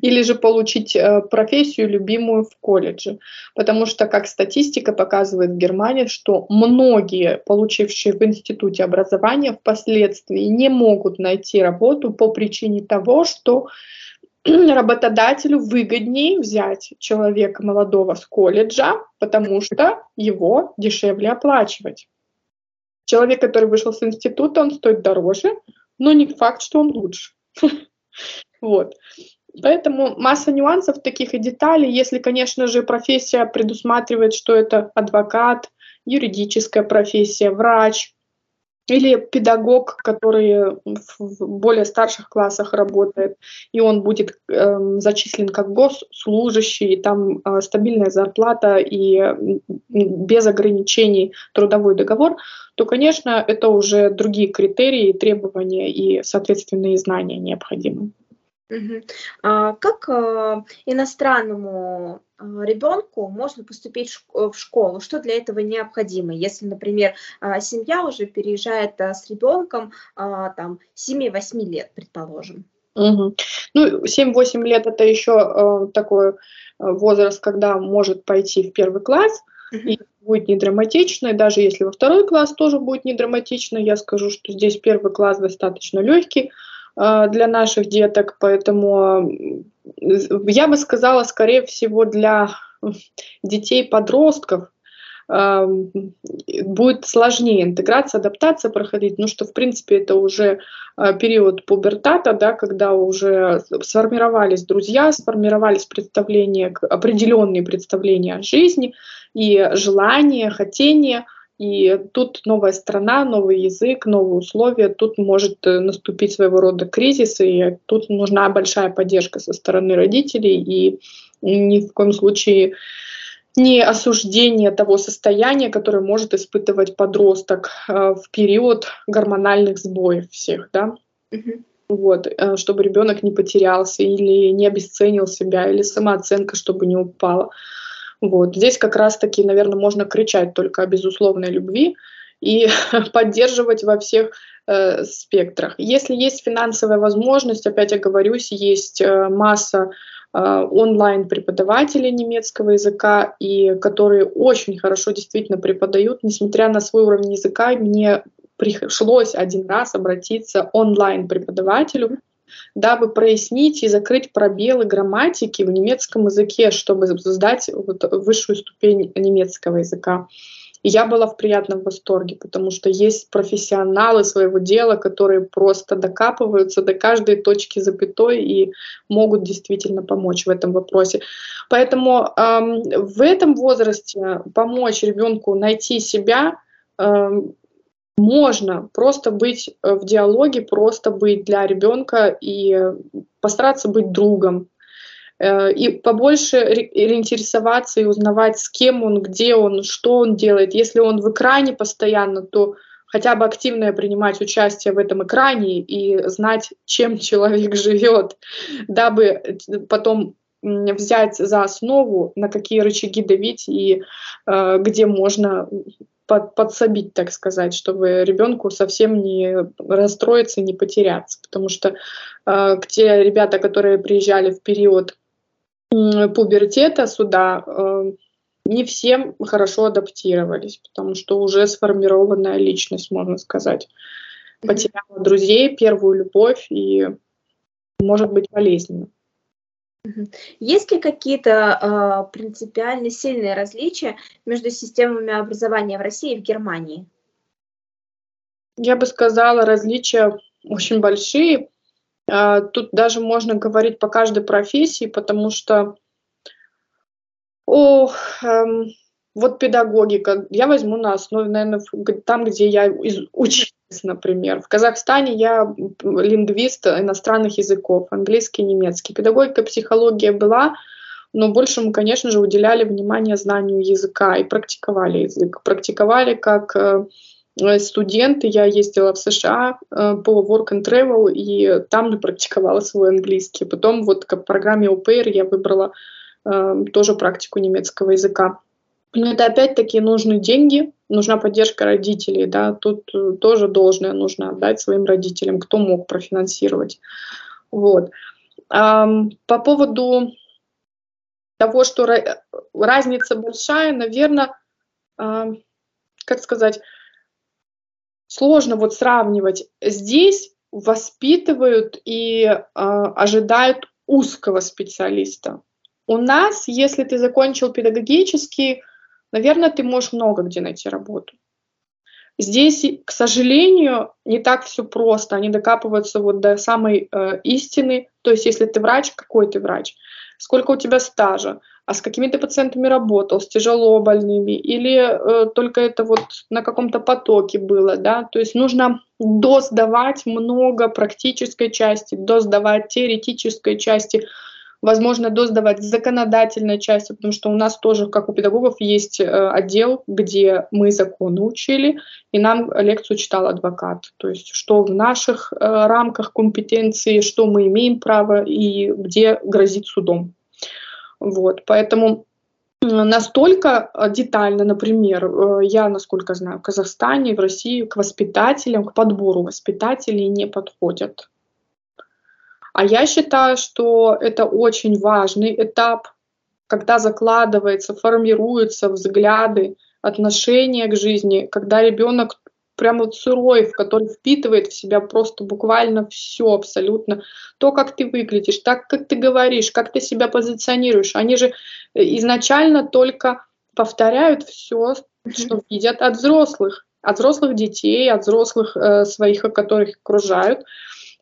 или же получить э, профессию любимую в колледже. Потому что, как статистика показывает в Германии, что многие, получившие в институте образование, впоследствии не могут найти работу по причине того, что работодателю выгоднее взять человека молодого с колледжа, потому что его дешевле оплачивать. Человек, который вышел с института, он стоит дороже, но не факт, что он лучше. Вот. Поэтому масса нюансов таких и деталей. Если, конечно же, профессия предусматривает, что это адвокат, юридическая профессия, врач, или педагог, который в более старших классах работает, и он будет э, зачислен как госслужащий, и там э, стабильная зарплата и без ограничений трудовой договор, то, конечно, это уже другие критерии, требования и, соответственные знания необходимы. Угу. А как э, иностранному э, ребенку можно поступить в школу? Что для этого необходимо? Если, например, э, семья уже переезжает с ребенком там 7-8 лет, предположим. Угу. Ну, 7-8 лет это еще э, такой возраст, когда может пойти в первый класс, угу. и будет не драматично, и даже если во второй класс тоже будет не драматично, я скажу, что здесь первый класс достаточно легкий, для наших деток, поэтому я бы сказала, скорее всего, для детей-подростков э, будет сложнее интеграция, адаптация проходить, ну что, в принципе, это уже э, период пубертата, да, когда уже сформировались друзья, сформировались представления, определенные представления о жизни и желания, хотения – и тут новая страна, новый язык, новые условия, тут может э, наступить своего рода кризис, и тут нужна большая поддержка со стороны родителей, и ни в коем случае не осуждение того состояния, которое может испытывать подросток э, в период гормональных сбоев всех, да. Вот, э, чтобы ребенок не потерялся или не обесценил себя, или самооценка, чтобы не упала. Вот. Здесь как раз-таки, наверное, можно кричать только о безусловной любви и поддерживать во всех э, спектрах. Если есть финансовая возможность, опять оговорюсь, есть э, масса э, онлайн преподавателей немецкого языка, и которые очень хорошо действительно преподают, несмотря на свой уровень языка, мне пришлось один раз обратиться онлайн преподавателю, дабы прояснить и закрыть пробелы грамматики в немецком языке, чтобы сдать вот высшую ступень немецкого языка. И я была в приятном восторге, потому что есть профессионалы своего дела, которые просто докапываются до каждой точки запятой и могут действительно помочь в этом вопросе. Поэтому эм, в этом возрасте помочь ребенку найти себя эм, можно просто быть э, в диалоге, просто быть для ребенка и постараться быть другом. Э, и побольше интересоваться и узнавать, с кем он, где он, что он делает. Если он в экране постоянно, то хотя бы активное принимать участие в этом экране и знать, чем человек живет, дабы э, потом взять за основу, на какие рычаги давить и э, где можно под, подсобить, так сказать, чтобы ребенку совсем не расстроиться, не потеряться. Потому что э, те ребята, которые приезжали в период э, пубертета сюда, э, не всем хорошо адаптировались, потому что уже сформированная личность, можно сказать, потеряла друзей, первую любовь и может быть болезненно. Есть ли какие-то э, принципиально сильные различия между системами образования в России и в Германии? Я бы сказала, различия очень большие. Э, тут даже можно говорить по каждой профессии, потому что о, эм, вот педагогика. Я возьму на основе, наверное, там, где я из, училась например. В Казахстане я лингвист иностранных языков, английский, немецкий. Педагогика, психология была, но больше мы, конечно же, уделяли внимание знанию языка и практиковали язык. Практиковали как э, студенты, я ездила в США э, по work and travel, и там практиковала свой английский. Потом вот как программе ОПР я выбрала э, тоже практику немецкого языка. Но это опять-таки нужны деньги, нужна поддержка родителей, да, тут э, тоже должное нужно отдать своим родителям, кто мог профинансировать. Вот. По поводу того, что разница большая, наверное, как сказать, сложно вот сравнивать. Здесь воспитывают и э, ожидают узкого специалиста. У нас, если ты закончил педагогический, наверное, ты можешь много где найти работу. Здесь, к сожалению, не так все просто. Они докапываются вот до самой э, истины. То есть, если ты врач, какой ты врач? Сколько у тебя стажа? а с какими ты пациентами работал, с тяжело больными, или э, только это вот на каком-то потоке было, да, то есть нужно досдавать много практической части, досдавать теоретической части, возможно, досдавать законодательной части, потому что у нас тоже, как у педагогов, есть э, отдел, где мы законы учили, и нам лекцию читал адвокат. То есть что в наших э, рамках компетенции, что мы имеем право и где грозит судом. Вот, поэтому настолько э, детально, например, я, насколько знаю, в Казахстане, в России к воспитателям, к подбору воспитателей не подходят. А я считаю, что это очень важный этап, когда закладывается, формируются взгляды, отношения к жизни, когда ребенок прям вот сырой, в который впитывает в себя просто буквально все абсолютно. То, как ты выглядишь, так, как ты говоришь, как ты себя позиционируешь. Они же э, изначально только повторяют все, что видят от взрослых, от взрослых детей, от взрослых э, своих, которых окружают.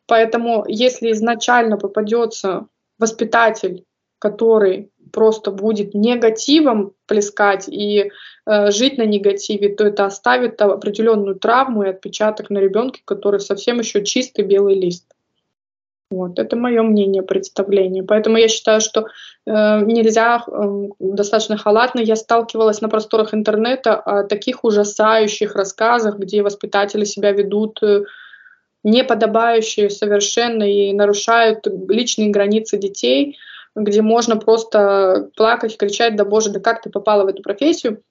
Поэтому, если изначально попадется воспитатель, который просто будет негативом плескать и э, жить на негативе, то это оставит определенную травму и отпечаток на ребенке, который совсем еще чистый белый лист. Вот, это мое мнение, представление. Поэтому я считаю, что э, нельзя э, достаточно халатно. Я сталкивалась на просторах интернета о таких ужасающих рассказах, где воспитатели себя ведут э, неподобающие совершенно и нарушают личные границы детей где можно просто плакать, кричать, да боже, да как ты попала в эту профессию.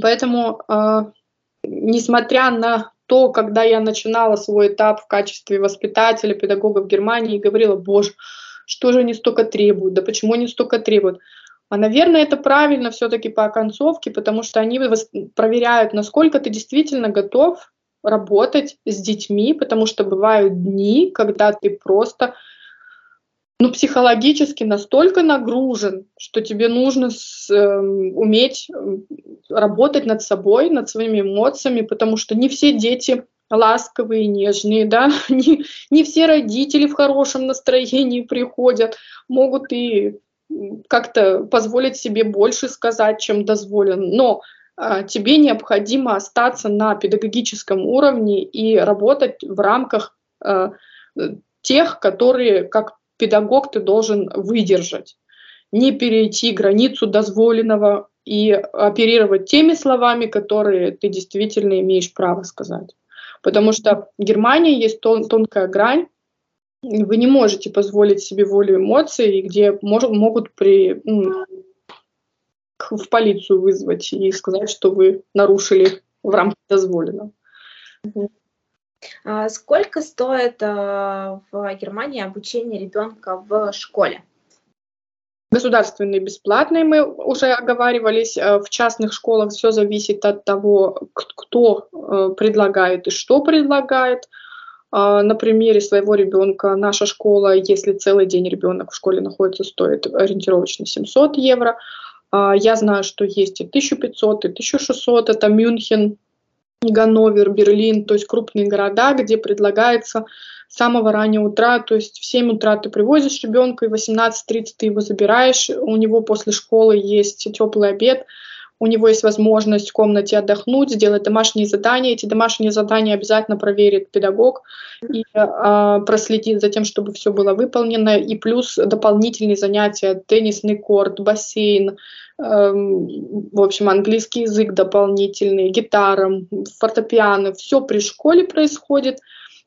Поэтому, э, несмотря на то, когда я начинала свой этап в качестве воспитателя, педагога в Германии, и говорила, боже, что же они столько требуют, да почему они столько требуют. А, наверное, это правильно все-таки по оконцовке, потому что они проверяют, насколько ты действительно готов работать с детьми, потому что бывают дни, когда ты просто ну, психологически настолько нагружен, что тебе нужно с, э, уметь эм, работать над собой, над своими эмоциями, потому что не все дети ласковые, нежные, да, не, не все родители в хорошем настроении приходят, могут и как-то позволить себе больше сказать, чем дозволено. Но тебе необходимо остаться на педагогическом уровне и работать в рамках э, тех, которые, как педагог ты должен выдержать, не перейти границу дозволенного и оперировать теми словами, которые ты действительно имеешь право сказать. Потому что в Германии есть тон, тонкая грань, вы не можете позволить себе волю эмоций, где мож, могут при, в полицию вызвать и сказать, что вы нарушили в рамках дозволенного. А сколько стоит а, в Германии обучение ребенка в школе? Государственные бесплатные, мы уже оговаривались. Э, в частных школах все зависит от того, кто э, предлагает и что предлагает. А, на примере своего ребенка наша школа, если целый день ребенок в школе находится, стоит ориентировочно 700 евро. Я знаю, что есть и 1500, и 1600, это Мюнхен, Ганновер, Берлин, то есть крупные города, где предлагается с самого раннего утра, то есть в 7 утра ты привозишь ребенка, и в 18.30 ты его забираешь, у него после школы есть теплый обед, у него есть возможность в комнате отдохнуть, сделать домашние задания. Эти домашние задания обязательно проверит педагог и э, проследит за тем, чтобы все было выполнено. И плюс дополнительные занятия, теннисный корт, бассейн, в общем, английский язык дополнительный, гитара, фортепиано, все при школе происходит,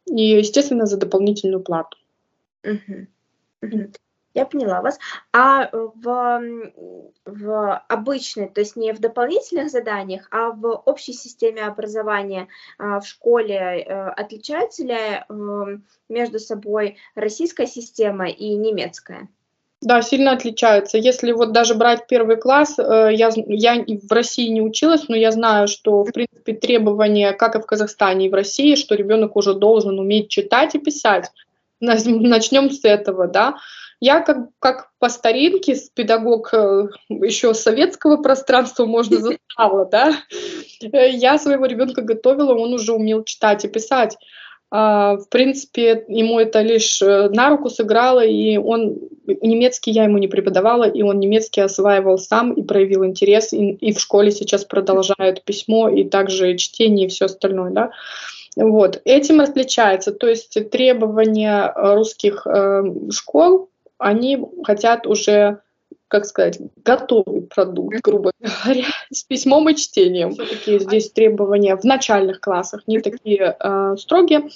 и, естественно, за дополнительную плату. Uh-huh. Uh-huh. Я поняла вас. А в, в обычной, то есть не в дополнительных заданиях, а в общей системе образования а, в школе э, отличаются ли э, между собой российская система и немецкая? Да, сильно отличаются. Если вот даже брать первый класс, э, я, я в России не училась, но я знаю, что, в принципе, требования, как и в Казахстане и в России, что ребенок уже должен уметь читать и писать. Начнем с этого, да. Я как, как по старинке, педагог э, еще советского пространства, можно застала, да, э, я своего ребенка готовила, он уже умел читать и писать. А, в принципе, ему это лишь э, на руку сыграло, и он немецкий я ему не преподавала, и он немецкий осваивал сам и проявил интерес, и, и в школе сейчас продолжают письмо, и также чтение и все остальное, да. Вот. Этим отличается, то есть требования русских э, школ они хотят уже, как сказать, готовый продукт, грубо говоря, с письмом и чтением. Все-таки здесь требования в начальных классах не такие э, строгие.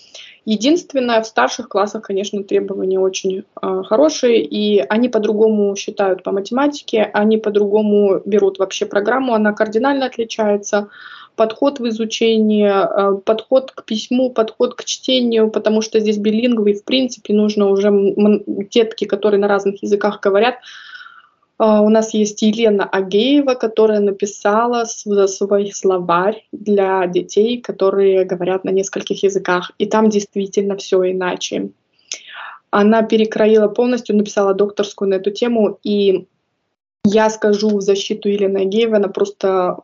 Единственное, в старших классах, конечно, требования очень э, хорошие, и они по-другому считают по математике, они по-другому берут вообще программу, она кардинально отличается подход в изучении, э, подход к письму, подход к чтению, потому что здесь билингвы, и в принципе нужно уже детки, которые на разных языках говорят. Э, у нас есть Елена Агеева, которая написала свой словарь для детей, которые говорят на нескольких языках. И там действительно все иначе. Она перекроила полностью, написала докторскую на эту тему, и я скажу в защиту Елены Агеевой, она просто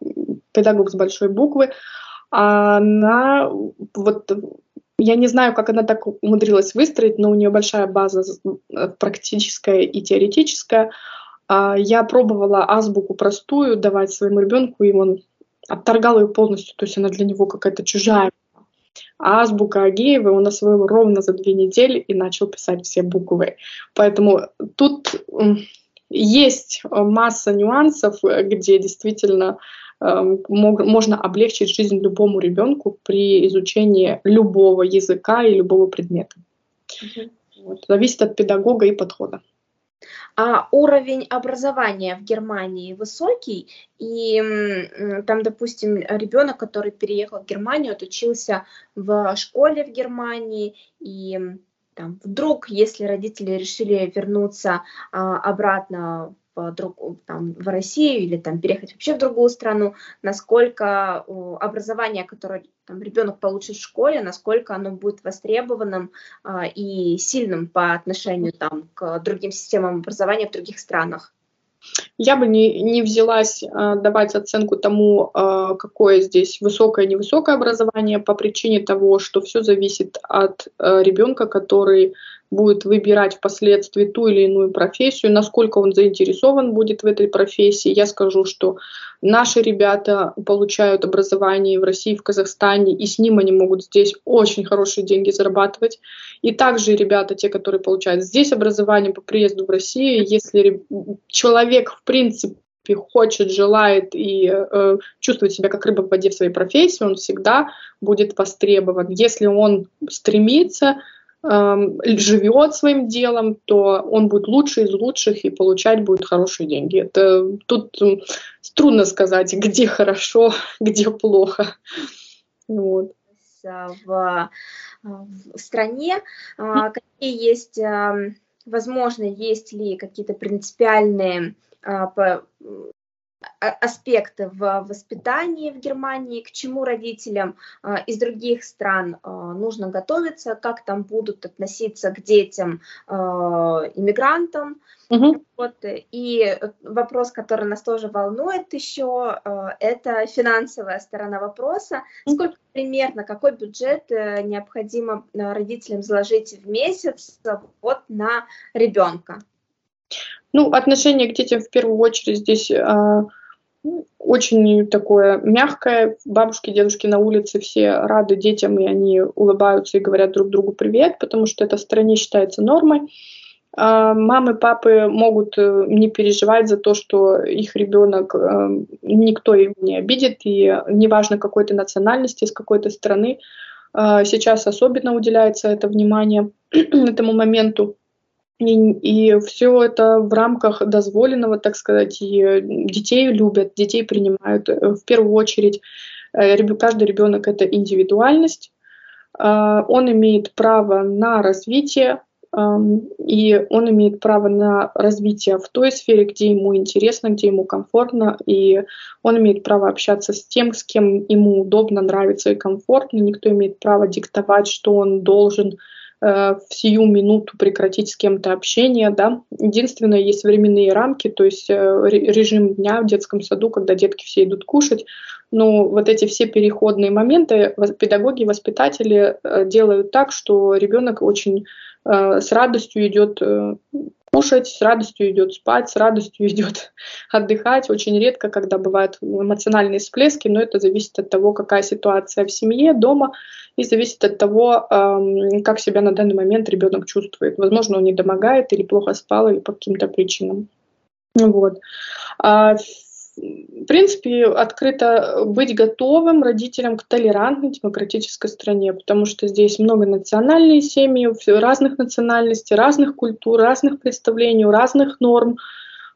педагог с большой буквы, она вот я не знаю, как она так умудрилась выстроить, но у нее большая база практическая и теоретическая. А, я пробовала азбуку простую давать своему ребенку, и он отторгал ее полностью, то есть она для него какая-то чужая. А азбука Агеева он освоил ровно за две недели и начал писать все буквы. Поэтому тут есть масса нюансов, где действительно можно облегчить жизнь любому ребенку при изучении любого языка и любого предмета. Угу. Вот. Зависит от педагога и подхода. А уровень образования в Германии высокий, и там, допустим, ребенок, который переехал в Германию, отучился в школе в Германии, и там, вдруг, если родители решили вернуться а, обратно в, друг, там, в Россию или там, переехать вообще в другую страну, насколько образование, которое там, ребенок получит в школе, насколько оно будет востребованным а, и сильным по отношению там, к другим системам образования в других странах. Я бы не, не взялась э, давать оценку тому, э, какое здесь высокое невысокое образование, по причине того, что все зависит от э, ребенка, который будет выбирать впоследствии ту или иную профессию, насколько он заинтересован будет в этой профессии. Я скажу, что наши ребята получают образование в России, в Казахстане, и с ним они могут здесь очень хорошие деньги зарабатывать. И также ребята, те, которые получают здесь образование по приезду в Россию, если человек в принципе хочет, желает и э, чувствует себя как рыба в воде в своей профессии, он всегда будет востребован. Если он стремится, живет своим делом, то он будет лучше из лучших и получать будет хорошие деньги. Это тут трудно сказать, где хорошо, где плохо. Вот. В, в стране а, какие есть, возможно, есть ли какие-то принципиальные а, аспекты в воспитании в Германии, к чему родителям а, из других стран а, нужно готовиться, как там будут относиться к детям а, иммигрантам. Угу. Вот, и вопрос, который нас тоже волнует еще, это финансовая сторона вопроса. Сколько примерно, какой бюджет э, необходимо родителям заложить в месяц вот на ребенка? Ну, отношение к детям в первую очередь здесь а, очень такое мягкое. Бабушки, дедушки на улице все рады детям, и они улыбаются и говорят друг другу привет, потому что это в стране считается нормой. А, мамы, папы могут э, не переживать за то, что их ребенок, э, никто его не обидит, и неважно какой то национальности, с какой-то страны, а, сейчас особенно уделяется это внимание этому моменту. И, и все это в рамках дозволенного, так сказать, и детей любят, детей принимают. В первую очередь, каждый ребенок это индивидуальность, он имеет право на развитие, и он имеет право на развитие в той сфере, где ему интересно, где ему комфортно, и он имеет право общаться с тем, с кем ему удобно, нравится и комфортно. Никто имеет право диктовать, что он должен э, в сию минуту прекратить с кем-то общение. Да? Единственное, есть временные рамки, то есть э, режим дня в детском саду, когда детки все идут кушать. Но вот эти все переходные моменты педагоги, воспитатели э, делают так, что ребенок очень Э, с радостью идет э, кушать, с радостью идет спать, с радостью идет отдыхать. Очень редко, когда бывают эмоциональные всплески, но это зависит от того, какая ситуация в семье, дома, и зависит от того, эм, как себя на данный момент ребенок чувствует. Возможно, он не домогает или плохо спал, или по каким-то причинам. Вот. В принципе, открыто быть готовым родителям к толерантной демократической стране, потому что здесь много национальные семьи, разных национальностей, разных культур, разных представлений, разных норм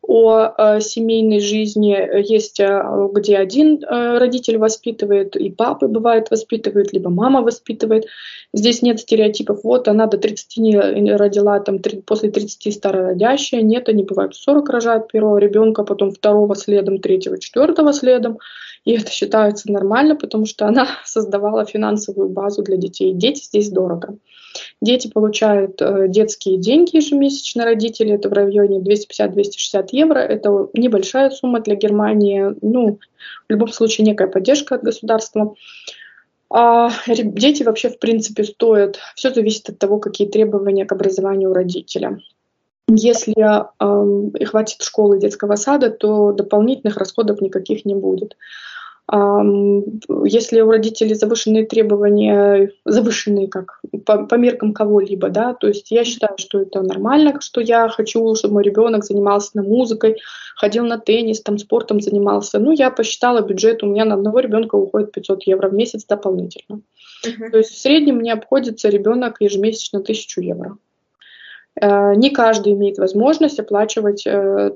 о э, семейной жизни. Есть, э, где один э, родитель воспитывает, и папы бывает воспитывает, либо мама воспитывает. Здесь нет стереотипов. Вот она до 30 не родила, там, 3, после 30 старородящая. Нет, они бывают 40 рожают первого ребенка, потом второго следом, третьего, четвертого следом. И это считается нормально, потому что она создавала финансовую базу для детей. Дети здесь дорого. Дети получают э, детские деньги ежемесячно, родители, это в районе 250-260 евро. Это небольшая сумма для Германии, ну, в любом случае некая поддержка от государства. А дети вообще, в принципе, стоят. Все зависит от того, какие требования к образованию у родителя. Если э, хватит школы детского сада, то дополнительных расходов никаких не будет. Если у родителей завышенные требования, завышенные как по, по меркам кого-либо, да, то есть я считаю, что это нормально, что я хочу, чтобы мой ребенок занимался на музыкой, ходил на теннис, там спортом занимался. Ну, я посчитала бюджет, у меня на одного ребенка уходит 500 евро в месяц дополнительно. Uh-huh. То есть в среднем мне обходится ребенок ежемесячно 1000 евро. Э, не каждый имеет возможность оплачивать э,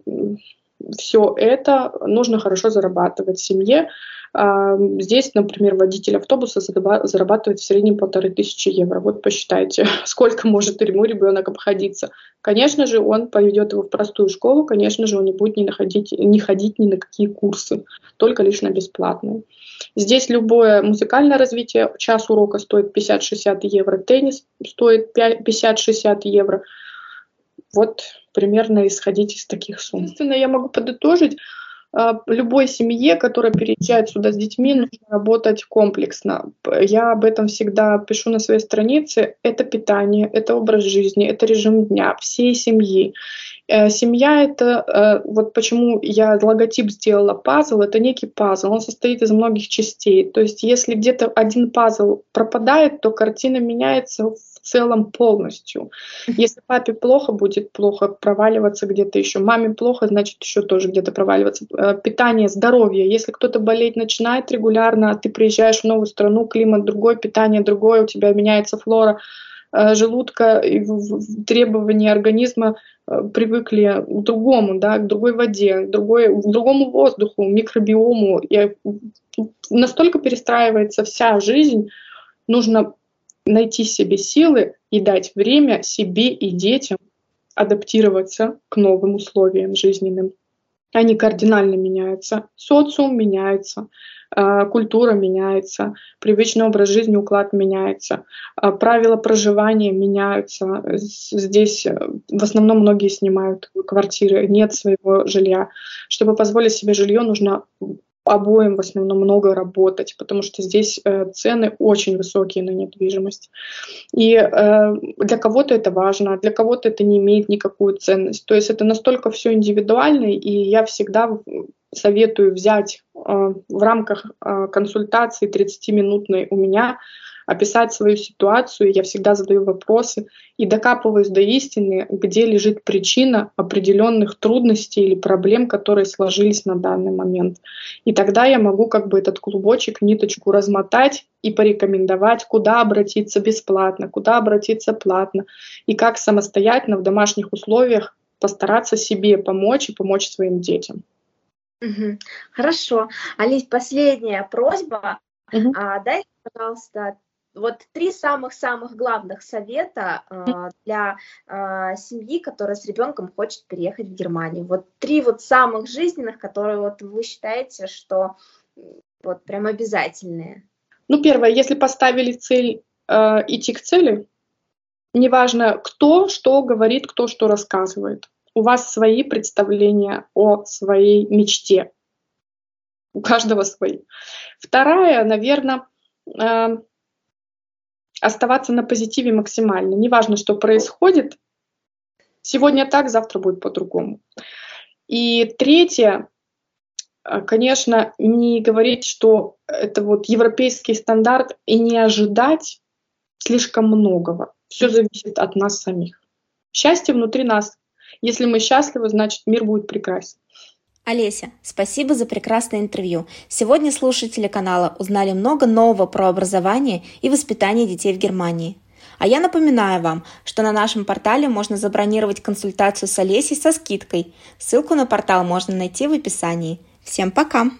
все это, нужно хорошо зарабатывать в семье. А, здесь, например, водитель автобуса зарабатывает в среднем полторы тысячи евро. Вот посчитайте, сколько может ему ребенок обходиться. Конечно же, он поведет его в простую школу, конечно же, он не будет не, находить, не ходить ни на какие курсы, только лишь на бесплатные. Здесь любое музыкальное развитие, час урока стоит 50-60 евро, теннис стоит 50-60 евро. Вот примерно исходить из таких сумм. Естественно, я могу подытожить, а, любой семье, которая переезжает сюда с детьми, нужно работать комплексно. Я об этом всегда пишу на своей странице. Это питание, это образ жизни, это режим дня всей семьи. Э, семья это, э, вот почему я логотип сделала пазл, это некий пазл, он состоит из многих частей. То есть если где-то один пазл пропадает, то картина меняется в целом полностью. Если папе плохо, будет плохо проваливаться где-то еще. Маме плохо, значит еще тоже где-то проваливаться. Э, питание, здоровье. Если кто-то болеть начинает регулярно, а ты приезжаешь в новую страну, климат другой, питание другое, у тебя меняется флора желудка, требования организма привыкли к другому, да, к другой воде, к, другой, к другому воздуху, микробиому. И настолько перестраивается вся жизнь, нужно найти себе силы и дать время себе и детям адаптироваться к новым условиям жизненным. Они кардинально меняются. Социум меняется, э, культура меняется, привычный образ жизни, уклад меняется, э, правила проживания меняются. Здесь э, в основном многие снимают квартиры, нет своего жилья. Чтобы позволить себе жилье, нужно обоим в основном много работать, потому что здесь э, цены очень высокие на недвижимость. И э, для кого-то это важно, а для кого-то это не имеет никакую ценность. То есть это настолько все индивидуально, и я всегда советую взять э, в рамках э, консультации 30-минутной у меня описать свою ситуацию, я всегда задаю вопросы и докапываюсь до истины, где лежит причина определенных трудностей или проблем, которые сложились на данный момент. И тогда я могу как бы этот клубочек, ниточку размотать и порекомендовать, куда обратиться бесплатно, куда обратиться платно, и как самостоятельно в домашних условиях постараться себе помочь и помочь своим детям. Угу. Хорошо. Алис, последняя просьба. Угу. А, дай, пожалуйста, вот три самых-самых главных совета э, для э, семьи, которая с ребенком хочет переехать в Германию. Вот три вот самых жизненных, которые вот вы считаете, что вот прям обязательные. Ну, первое, если поставили цель э, идти к цели, неважно кто что говорит, кто что рассказывает. У вас свои представления о своей мечте. У каждого свои. Вторая, наверное, э, оставаться на позитиве максимально. Неважно, что происходит, сегодня так, завтра будет по-другому. И третье, э, конечно, не говорить, что это вот европейский стандарт и не ожидать слишком многого. Все зависит от нас самих. Счастье внутри нас. Если мы счастливы, значит мир будет прекрасен. Олеся, спасибо за прекрасное интервью. Сегодня слушатели канала узнали много нового про образование и воспитание детей в Германии. А я напоминаю вам, что на нашем портале можно забронировать консультацию с Олесей со скидкой. Ссылку на портал можно найти в описании. Всем пока!